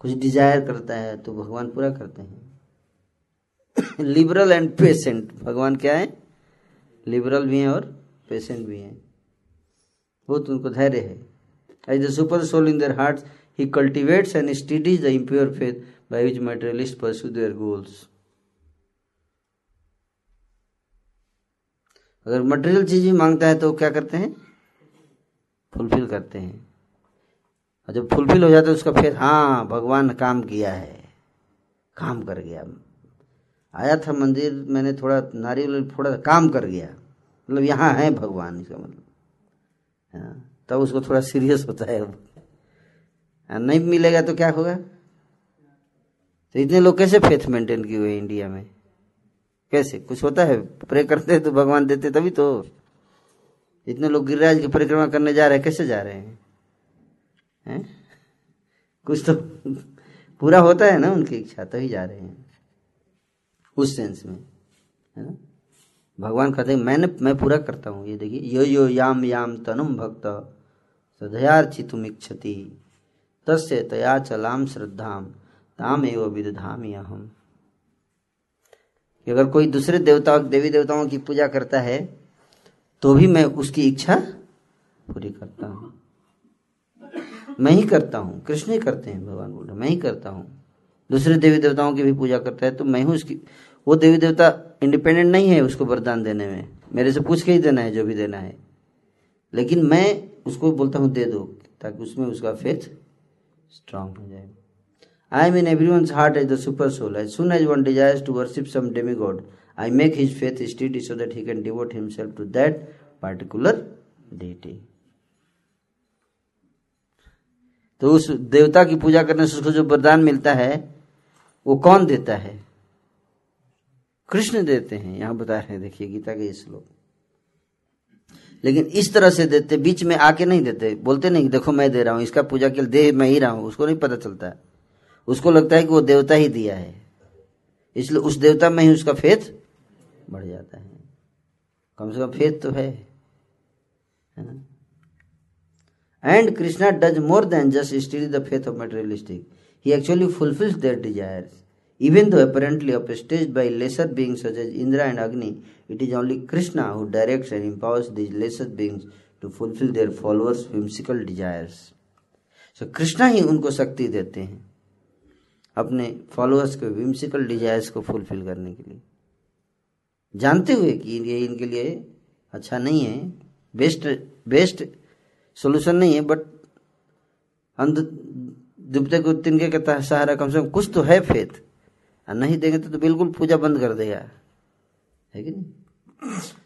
कुछ डिज़ायर करता है तो भगवान पूरा करते हैं। लिबरल एंड पेशेंट भगवान क्या है? लिबरल भी हैं और पेशेंट भी हैं। बहुत उनको धैर्य है। As the super soul in their heart he cultivates and studies the impure faith by which materialist pursue their goals अगर मटेरियल चीज़ भी माँगता है तो क्या करते हैं? फुलफिल करते हैं। और जब फुलफिल हो जाता है उसका फिर हाँ भगवान काम किया है। काम कर गया। आया था मंदिर मैंने थोड़ा नारियल थोड़ा काम कर गया। मतलब यहाँ है भगवान इसका मतलब। हाँ, तब उसको थोड़ा सीरियस होता है। हाँ, नहीं मिलेगा तो क्या होगा? तो इतने लोग कैसे फेथ मेंटेन किए हुए इंडिया में? कैसे? कुछ होता है? प्रे करते तो भगवान देते तभी तो इतने लोग गिरिराज की परिक्रमा करने जा रहे हैं, कैसे जा रहे हैं? हैं? कुछ तो पूरा होता है ना उनकी इच्छा, तभी जा रहे हैं। उस सेंस में, है ना? भगवान कहते हैं, मैंने, मैं पूरा करता हूँ। ये देखिए, यो यो, याम याम, तनुम भक्त सदयार्चितुम इच्छति तस्य तया चलाम श्रद्धाम ताम एव विदधामी अहम। कि अगर कोई दूसरे देवता, देवी देवताओं की पूजा करता है तो भी मैं उसकी इच्छा पूरी करता हूँ। मैं ही करता हूँ। कृष्ण ही करते हैं, भगवान बोल रहे मैं ही करता हूँ। दूसरे देवी देवताओं की भी पूजा करता है तो मैं हूँ उसकी। वो देवी देवता इंडिपेंडेंट नहीं है उसको वरदान देने में। मेरे से पूछ के ही देना है, जो भी देना है। लेकिन मैं उसको बोलता हूँ, दे दो, ताकि उसमें उसका फेथ स्ट्रांग हो जाए। I am in everyone's heart as the super soul. As soon as one desires to worship some demigod, I make his faith steady so that he can devote himself to that particular deity. तो उस देवता की पूजा करने से उसको जो वरदान मिलता है वो कौन देता है कृष्ण देते हैं यहाँ बता रहे हैं देखिए गीता के श्लोक लेकिन इस तरह से देते बीच में आके नहीं देते बोलते नहीं देखो मैं दे रहा हूँ इसका पूजा के लिए दे मैं ही रहा हूँ उसको नहीं पता चलता है उसको लगता है कि वो देवता ही दिया है। इसलिए उस देवता में ही उसका फेथ बढ़ जाता है। कम से कम फेथ तो है। And Krishna does more than just study the faith of materialistic he actually fulfils their desire even though apparently upstage by lesser being such as Indra and Agni it is only Krishna who direct and empowers these lesser beings to fulfil their followers whimsical desires so Krishna ही उनको शक्ति देते हैं। अपने followers के whimsical desires को fulfil करने के लिए। जानते हुए कि ये इनके लिए अच्छा नहीं है बेस्ट बेस्ट सोल्यूशन नहीं है बट अंध दुबते को तिनके का सहारा कम से कम कुछ तो है फेथ और नहीं देंगे तो, तो बिल्कुल पूजा बंद कर देगा। है कि नहीं?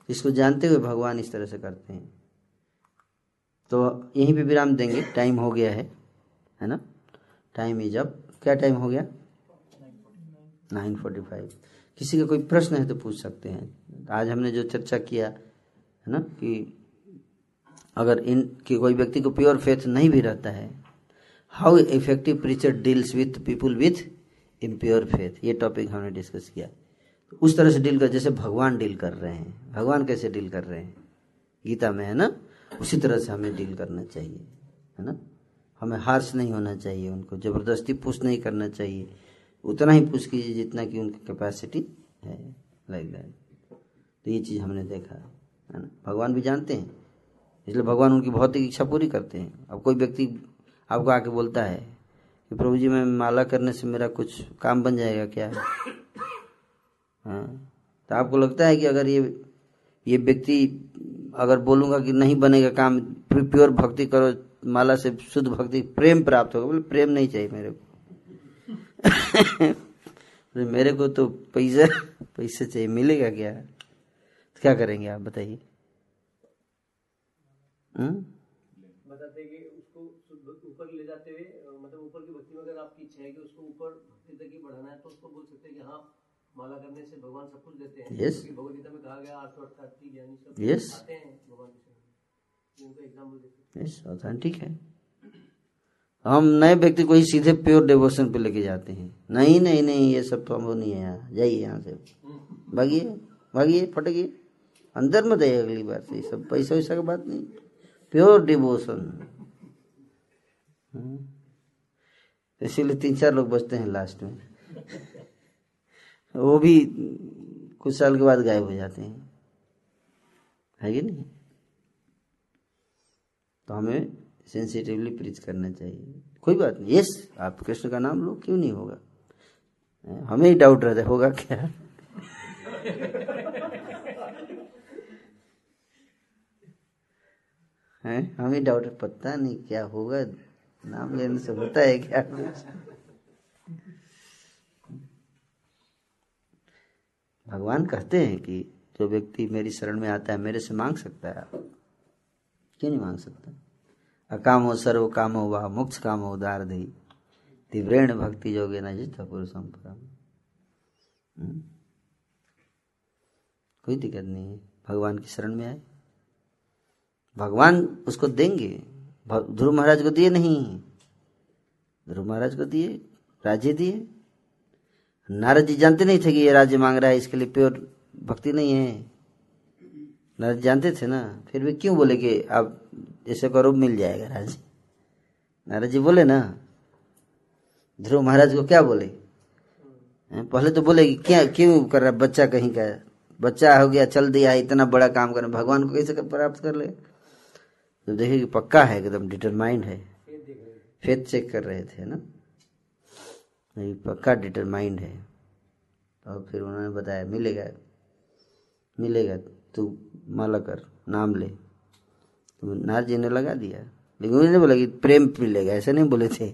इसको जानते हुए भगवान इस तरह से करते हैं। तो यहीं पे विराम देंगे। टाइम हो गया है है ना? टाइम इज़ अप क्या टाइम हो गया? नाइन फोर्टी फाइव किसी का कोई प्रश्न है तो पूछ सकते हैं। आज हमने जो चर्चा किया, है ना, कि अगर इन, कि कोई व्यक्ति को प्योर फेथ नहीं भी रहता है how effective preacher deals with people with impure faith ये टॉपिक हमने डिस्कस किया। उस तरह से डील कर, जैसे भगवान डील कर रहे हैं। भगवान कैसे डील कर रहे हैं? गीता में, है ना? उसी तरह से हमें डील करना चाहिए, है ना? हमें हार्श नहीं होना चाहिए उनको, ज़बरदस्ती पुश नहीं करना चाहिए। उतना ही पुश कीजिए जितना कि उनकी कैपेसिटी है लाइक दैट तो ये चीज़ हमने देखा, है ना? भगवान भी जानते हैं, इसलिए भगवान उनकी भौतिक इच्छा पूरी करते हैं। अब कोई व्यक्ति आपको आके बोलता है कि प्रभु जी, मैं माला करने से मेरा कुछ काम बन जाएगा क्या? हाँ? तो आपको लगता है कि अगर ये ये व्यक्ति अगर बोलूँगा कि नहीं बनेगा काम प्योर भक्ति करो माला से शुद्ध भक्ति प्रेम प्राप्त होगा बोले प्रेम नहीं चाहिए मेरे को *laughs* मेरे को तो पैसा पैसे चाहिए मिलेगा क्या तो क्या करेंगे आप बताइए हम्म? बताते कि उसको ऊपर ले जाते हुए मतलब ऊपर की भक्ति में अगर आपकी इच्छा है कि उसको ऊपर भक्ति तक ही बढ़ाना है तो उसको बोल सकते हैं कि हाँ माला करने से भगवान सब कुछ देते हैं yes. भगवदगीता में कहा गया आठ सौ अठासी ज्ञानी सब yes. आते हैं भगवान के उनका एग्ज़ाम्पल देते ऑथेंटिक है। हम नए व्यक्ति को ही सीधे प्योर डिवोशन पे लेके जाते हैं। नहीं नहीं नहीं, ये सब संभव नहीं है यहाँ। जाइए यहाँ से। भागिए भागिए, फटकिए। अंदर में दे अगली बार से। ये सब पैसा वैसा का बात नहीं। प्योर डिवोशन इसीलिए तीन चार लोग बचते हैं लास्ट में। वो भी कुछ साल के बाद गायब हो जाते हैं। है कि नहीं? तो हमें सेंसिटिवली प्रीच करना चाहिए। कोई बात नहीं। यस आप कृष्ण का नाम लो, क्यों नहीं होगा? हमें ही डाउट रहता होगा क्या? है? हमें डाउट पता नहीं क्या होगा। नाम लेने से होता है क्या? भगवान कहते हैं कि जो व्यक्ति मेरी शरण में आता है, मेरे से मांग सकता है क्यों नहीं मांग सकता? अकामो सर्व कामो वा मोक्ष कामो उदार दई तीव्रेण भक्ति जोगे न जित पुरुषम परम हम्म? कोई दिक्कत नहीं है। भगवान की शरण में आए। भगवान उसको देंगे। ध्रुव महाराज को दिए नहीं ध्रुव महाराज को दिए, राज्य दिए। नारद जी जानते नहीं थे कि ये राज्य मांग रहा है, इसके लिए प्योर भक्ति नहीं है। नारद जानते थे ना, फिर भी क्यों बोले कि आप ऐसे करो, मिल जाएगा राज्य नारद जी बोले ना, ध्रुव महाराज को क्या बोले? पहले तो बोले कि क्या, क्यों कर रहा बच्चा कहीं का बच्चा हो गया, चल दिया, इतना बड़ा काम करना, भगवान को कैसे प्राप्त कर ले? तो देखिए कि पक्का है, एकदम डिटरमाइंड है। फेथ चेक कर रहे थे ना? नहीं, पक्का डिटरमाइंड है। तो फिर उन्होंने बताया, मिलेगा मिलेगा। तू माला कर, नाम ले। तो नारद जी ने लगा दिया। लेकिन उन्होंने बोला कि प्रेम मिलेगा, ऐसे नहीं बोले थे।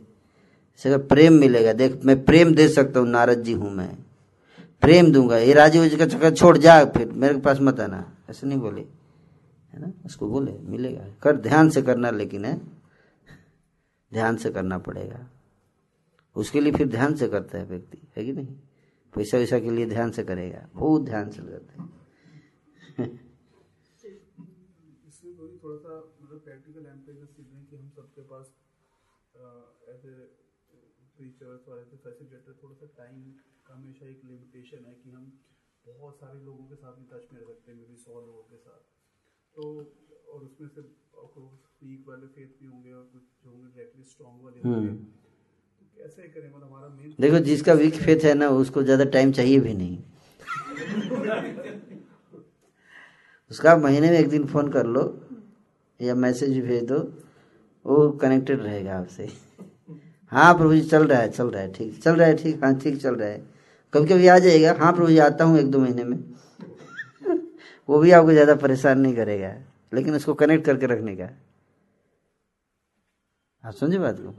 ऐसे प्रेम मिलेगा। देख, मैं प्रेम दे सकता हूँ नारद जी हूँ मैं। प्रेम दूँगा। ये राजीव जी का चक्कर छोड़ जा, फिर मेरे पास मत आना। ऐसे नहीं बोले। है ना? उसको बोले, मिलेगा। कर, ध्यान से करना, लेकिन है, ध्यान से करना पड़ेगा। उसके लिए फिर ध्यान से करता है व्यक्ति, है कि नहीं? पैसा वैसा के लिए ध्यान से करेगा। बहुत ध्यान से करते हैं। इसमें कोई थोड़ा सा मतलब प्रैक्टिकल एम्पेरिकल कि हम सबके पास ऐसे टीचर्स और ऐसे फैसिलिटेटर थोड़ा सा टाइम का हमेशा एक लिमिटेशन है कि हम बहुत सारे लोगों के साथ भी टच में रह सकते हैं मे बी सौ लोगों के साथ। तो और उसमें से वीक वाले फेथ भी होंगे और कुछ जो होंगे डायरेक्टली स्ट्रॉन्ग वाले होंगे। तो कैसे करें? मतलब हमारा मेन देखो जिसका वीक फेथ है ना उसको ज़्यादा टाइम चाहिए भी नहीं। *laughs* उसका महीने में एक दिन फ़ोन कर लो या मैसेज भी भेज दो वो कनेक्टेड रहेगा आपसे। *laughs* हाँ प्रभु जी चल रहा है चल रहा है ठीक चल रहा है ठीक हाँ ठीक चल रहा है। कभी कभी आ जाएगा हाँ प्रभु जी आता हूँ एक दो महीने में। *laughs* वो भी आपको ज़्यादा परेशान नहीं करेगा लेकिन उसको कनेक्ट करके रखने का। आप समझे बात को?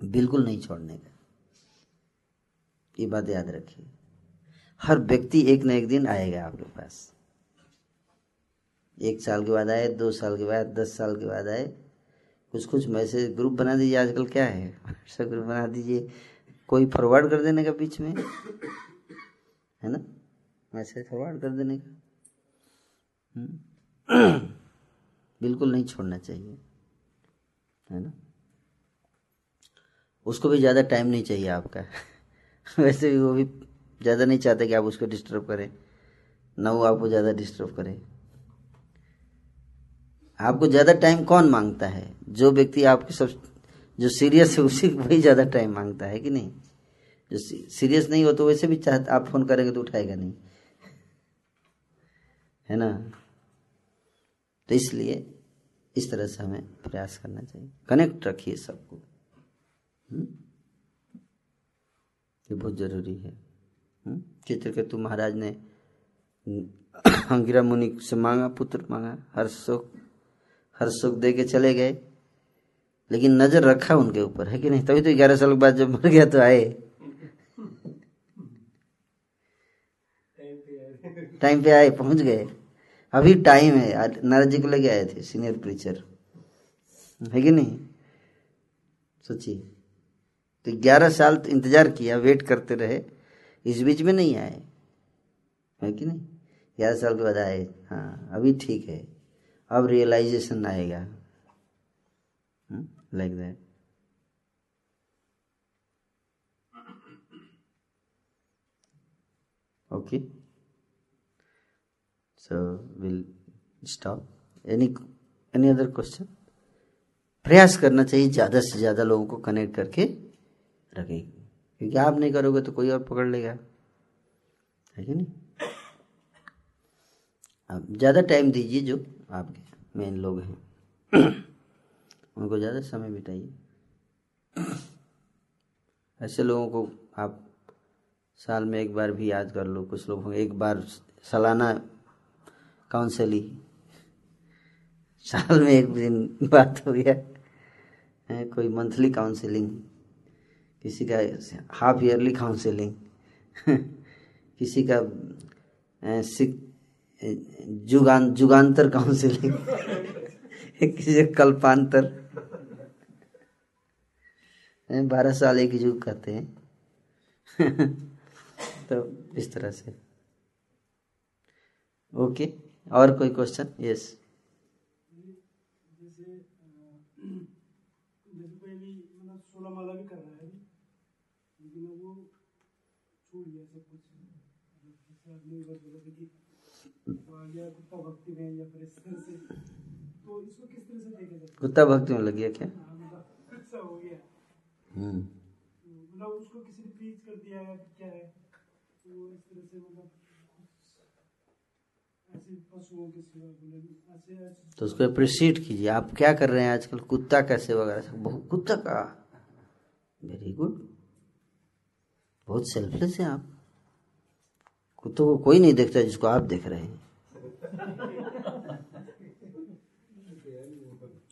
बिल्कुल नहीं छोड़ने का। ये बात याद रखिए। हर व्यक्ति एक न एक दिन आएगा आपके पास। एक साल के बाद आए, दो साल के बाद, दस साल के बाद आए। कुछ कुछ मैसेज, ग्रुप बना दीजिए, आजकल क्या है? व्हाट्सएप ग्रुप बना दीजिए। कोई फॉरवर्ड कर देने का बीच में, है ना? मैसेज फॉरवर्ड कर देने का। हम्म। बिल्कुल नहीं छोड़ना चाहिए, है ना? उसको भी ज़्यादा टाइम नहीं चाहिए आपका। वैसे भी वो भी ज़्यादा नहीं चाहते कि आप उसको डिस्टर्ब करें। ना वो आपको ज़्यादा डिस्टर्ब करे। आपको ज़्यादा टाइम कौन माँगता है? जो व्यक्ति आपके सब, जो सीरियस है, उसी वही ज़्यादा टाइम माँगता है कि नहीं? जो सीरियस नहीं हो तो वैसे भी चाहते, आप फ़ोन करेंगे तो उठाएगा नहीं। है ना? तो इसलिए इस तरह से हमें प्रयास करना चाहिए। कनेक्ट रखिए सबको। हम्म? ये बहुत ज़रूरी है। हम्म? चित्रकेतु महाराज ने *coughs* अंगिरा मुनि से मांगा, पुत्र मांगा हर सुख हर सुख दे के चले गए। लेकिन नज़र रखा उनके ऊपर, है कि नहीं? तभी तो ग्यारह साल के बाद जब मर गया तो आए। टाइम पे आए, पहुँच गए। अभी टाइम है नारद जी को लेके आए थे, सीनियर प्रीचर है कि नहीं? सोचिए। तो ग्यारह साल तो इंतज़ार किया वेट करते रहे। इस बीच में नहीं आए। है कि नहीं? ग्यारह साल के बाद आए। हाँ अभी ठीक है। अब रियलाइजेशन आएगा। Like that okay so, we'll stop. Any any other question? प्रयास करना चाहिए ज़्यादा से ज़्यादा लोगों को कनेक्ट करके रखें। क्योंकि आप नहीं करोगे तो कोई और पकड़ लेगा। है कि नहीं? आप ज़्यादा टाइम दीजिए जो आपके मेन लोग हैं। *coughs* उनको ज़्यादा समय बिताइए। ऐसे लोगों को आप साल में एक बार भी याद कर लो। कुछ लोग एक बार सालाना काउंसलिंग साल में एक दिन बात हो गया। है कोई मंथली काउंसलिंग किसी का हाफ़ ईयरली काउंसलिंग किसी का जुगान, जुगांतर काउंसलिंग किसी कल्पांतर। बारह साल एक युग कहते हैं। तो इस तरह से। ओके, और कोई क्वेश्चन यस मतलब है लेकिन वो कुछ। कुत्ता भक्ति में या फिर इस तरह से तो इसको किस तरह से देखा जाता कुत्ता भक्ति में लग गया क्या? हाँ, गया हम्म। मतलब उसको किसी ने प्लीज़ कर दिया है क्या है तो इस तरह से मतलब ऐसे पशुओं की सेवा बोले ऐसे ऐसे तो उसको अप्रिशिएट कीजिए। आप क्या कर रहे हैं आजकल? कुत्ता कैसे वगैरह बहुत कुत्ता का? वेरी गुड बहुत सेल्फलेस हैं आप। कुत्तों को कोई नहीं देखता जिसको आप देख रहे हैं।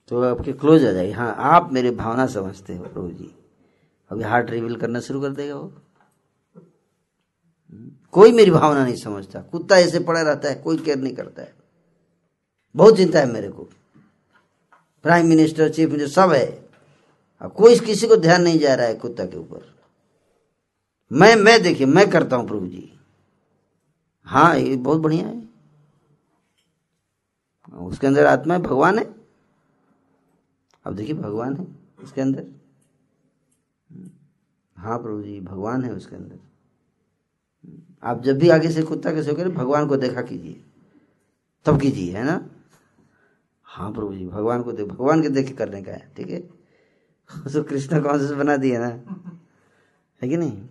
तो आपके क्लोज आ जाएगी। हाँ आप मेरे भावना समझते हो, प्रभु जी। अभी हार्ट रिवील करना शुरू कर देगा वो। कोई मेरी भावना नहीं समझता। कुत्ता ऐसे पड़ा रहता है, कोई केयर नहीं करता है। बहुत चिंता है मेरे को। प्राइम मिनिस्टर चीफ मिनिस्टर सब है। अब कोई किसी को ध्यान नहीं जा रहा है कुत्ता के ऊपर। मैं मैं देखिए, मैं करता हूँ प्रभु जी। हाँ ये बहुत बढ़िया है। उसके अंदर आत्मा है, भगवान है। अब देखिए, भगवान है उसके अंदर। हाँ प्रभु जी, भगवान है उसके अंदर। आप जब भी आगे से कुत्ता कैसे करें, भगवान को देखा कीजिए। तब कीजिए, है ना? हाँ प्रभु जी, भगवान को देख, भगवान के देख करने का है, ठीक है? उसको कृष्ण कौन से बना दिया ना? है कि नहीं?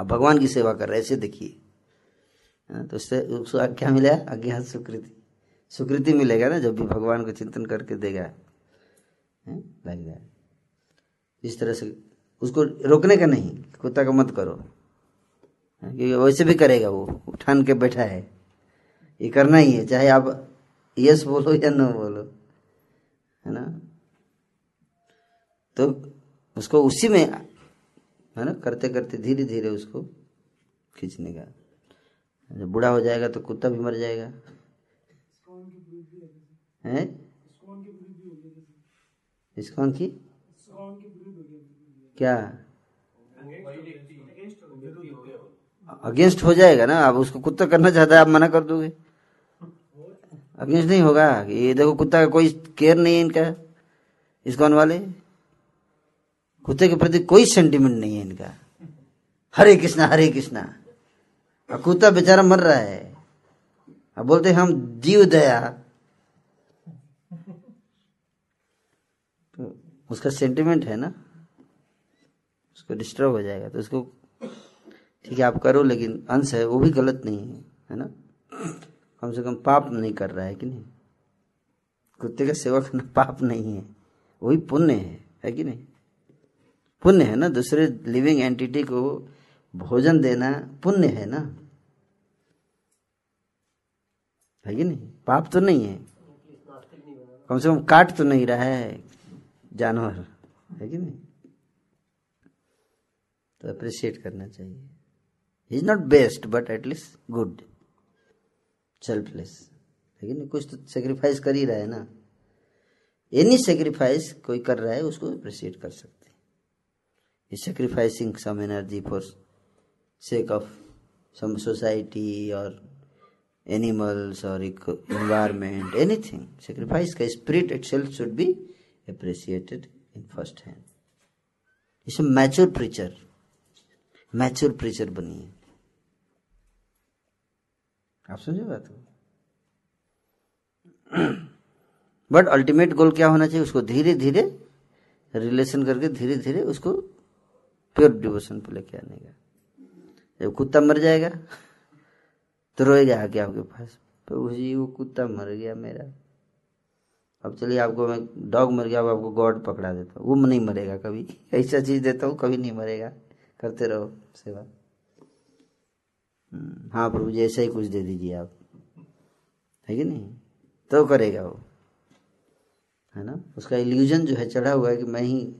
आप भगवान की सेवा कर रहे ऐसे देखिए। तो उससे उसको क्या मिला अज्ञात स्वीकृति स्वीकृति मिलेगा ना जब भी भगवान को चिंतन करके देगा। लगेगा इस तरह से उसको रोकने का नहीं, कुत्ता का मत करो। क्योंकि वैसे भी करेगा वो, उठान के बैठा है। ये करना ही है, चाहे आप यस बोलो या न बोलो, है ना? तो उसको उसी में, है ना करते करते धीरे धीरे उसको खींचने का। जब बूढ़ा हो जाएगा तो कुत्ता भी मर जाएगा। है इसकॉन की क्या? अगेंस्ट हो जाएगा ना आप उसको कुत्ता करना चाहता है आप मना कर दोगे। अगेंस्ट नहीं होगा। ये देखो कुत्ता का कोई केयर नहीं है इनका इसकॉन वाले। कुत्ते के प्रति कोई सेंटिमेंट नहीं है इनका। हरे कृष्णा हरे कृष्णा। कुत्ता बेचारा मर रहा है। अब बोलते हम जीव दया। तो उसका सेंटिमेंट है ना? उसको डिस्टर्ब हो जाएगा तो उसको ठीक है, आप करो, लेकिन अंश है, वो भी गलत नहीं है है ना? कम से कम पाप नहीं कर रहा है कि नहीं? कुत्ते का सेवा करना पाप नहीं है वही पुण्य है है कि नहीं? पुण्य है ना, दूसरे लिविंग एंटिटी को भोजन देना पुण्य है ना? है कि नहीं? पाप तो नहीं है। कम से कम काट तो नहीं रहा है जानवर। है कि नहीं? तो अप्रिशिएट करना चाहिए। Is not best but at least good selfless है कि नहीं? कुछ तो सेक्रीफाइस कर ही रहा है ना। एनी सेक्रीफाइस कोई कर रहा है, उसको अप्रिशिएट कर सकते हैं। Sacrificing some energy for sake of some society or animals or environment, anything. Sacrifice का spirit itself should be appreciated in first hand. इसे मैच्योर प्रीचर मैच्योर प्रीचर बनिए आप समझे बात को बट अल्टीमेट गोल क्या होना चाहिए उसको धीरे धीरे रिलेशन करके धीरे धीरे उसको प्योर डिवोशन पे लेके आने का जब कुत्ता मर जाएगा तो रोएगा आके आपके पास। जी वो कुत्ता मर गया मेरा। अब चलिए आपको मैं डॉग मर गया अब आपको गॉड पकड़ा देता हूँ। वो नहीं मरेगा कभी। ऐसा चीज़ देता हूँ कभी नहीं मरेगा। करते रहो सेवा। हम्म, हाँ प्रभु जी ऐसा ही कुछ दे दीजिए आप। है कि नहीं? तो करेगा वो। है ना? उसका इल्यूजन जो है चढ़ा हुआ है कि मैं ही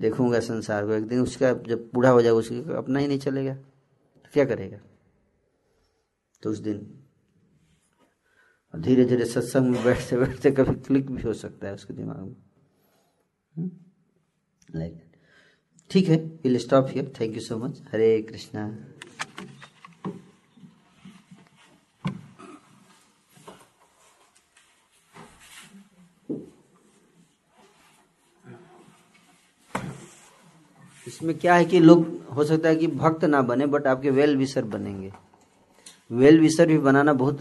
देखूँगा संसार को। एक दिन उसका जब बूढ़ा हो जाएगा उसकी अपना ही नहीं चलेगा। तो क्या करेगा? तो उस दिन धीरे धीरे सत्संग में बैठते बैठते कभी क्लिक भी हो सकता है उसके दिमाग में। लाइक ठीक है will stop here thank you so much Hare Krishna इसमें क्या है कि लोग, हो सकता है कि भक्त ना बने बट आपके वेल विशर बनेंगे। वेल विशर भी बनाना बहुत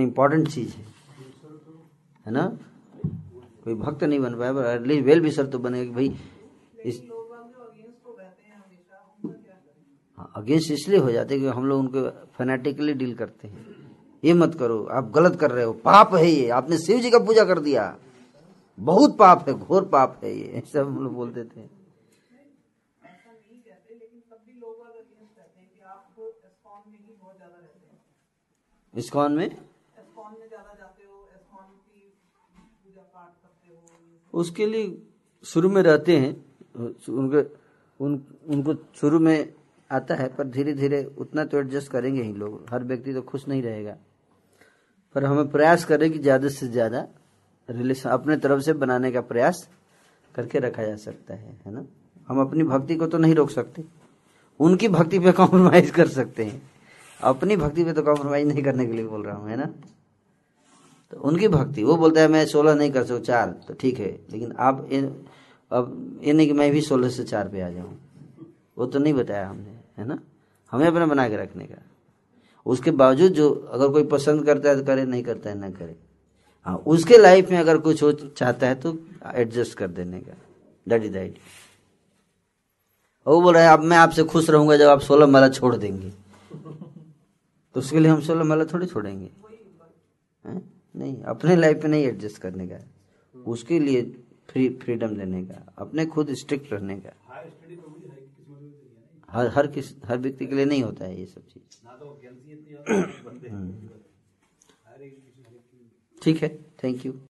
इम्पोर्टेंट चीज़ है। है ना? कोई भक्त नहीं बन पाया एटलीस्ट वेल विशर तो बनेगा भाई, इस अगेंस्ट इसलिए हो जाते हैं कि हम लोग उनको फैनेटिकली डील करते हैं। ये मत करो, आप गलत कर रहे हो। पाप है ये, आपने शिव जी का पूजा कर दिया। बहुत पाप है, घोर पाप है ये, ऐसा हम लोग बोलते थे नहीं कहते लेकिन तब भी लोग अगर अगेंस्ट रहते हैं कि आप एस्कॉन में ही बहुत ज़्यादा रहते हैं इस्कॉन में एस्कॉन में ज़्यादा जाते हो एस्कॉन की पूजा पाठ करते हो ये सब। उसके लिए शुरू में रहते हैं। उनके, उन, उनको शुरू में आता है, पर धीरे धीरे उतना तो एडजस्ट करेंगे ही लोग। हर व्यक्ति तो खुश नहीं रहेगा। पर हमें प्रयास करें कि ज़्यादा से ज़्यादा रिलेशन अपने तरफ़ से बनाने का प्रयास करके रखा जा सकता है है ना? हम अपनी भक्ति को तो नहीं रोक सकते। उनकी भक्ति पे *laughs* कॉम्प्रोमाइज कर सकते हैं। अपनी भक्ति पे तो कॉम्प्रोमाइज नहीं करने के लिए बोल रहा हूँ है ना? तो उनकी भक्ति वो बोलता है मैं सोलह नहीं कर सकता चार तो ठीक है लेकिन आप इन, अब ये नहीं कि मैं भी सोलह से चार पे आ जाऊँ। वो तो नहीं बताया हमने है ना? हमें अपना बना के रखने का। उसके बावजूद जो अगर कोई पसंद करता है तो करे नहीं करता है ना करे। हाँ उसके लाइफ में अगर कुछ हो चाहता है तो एडजस्ट कर देने का। इज़ द वो बोल रहा है अब मैं आपसे खुश रहूँगा जब आप सोलह माला छोड़ देंगे। तो उसके लिए हम सोलह माला थोड़ी छोड़ेंगे। हैं? नहीं अपने लाइफ में नहीं एडजस्ट करने का। उसके लिए फ्री फ्रीडम देने का। अपने खुद स्ट्रिक्ट रहने का। हर हर किस हर व्यक्ति के लिए नहीं होता है ये सब चीज़। हम्म। ठीक है थैंक यू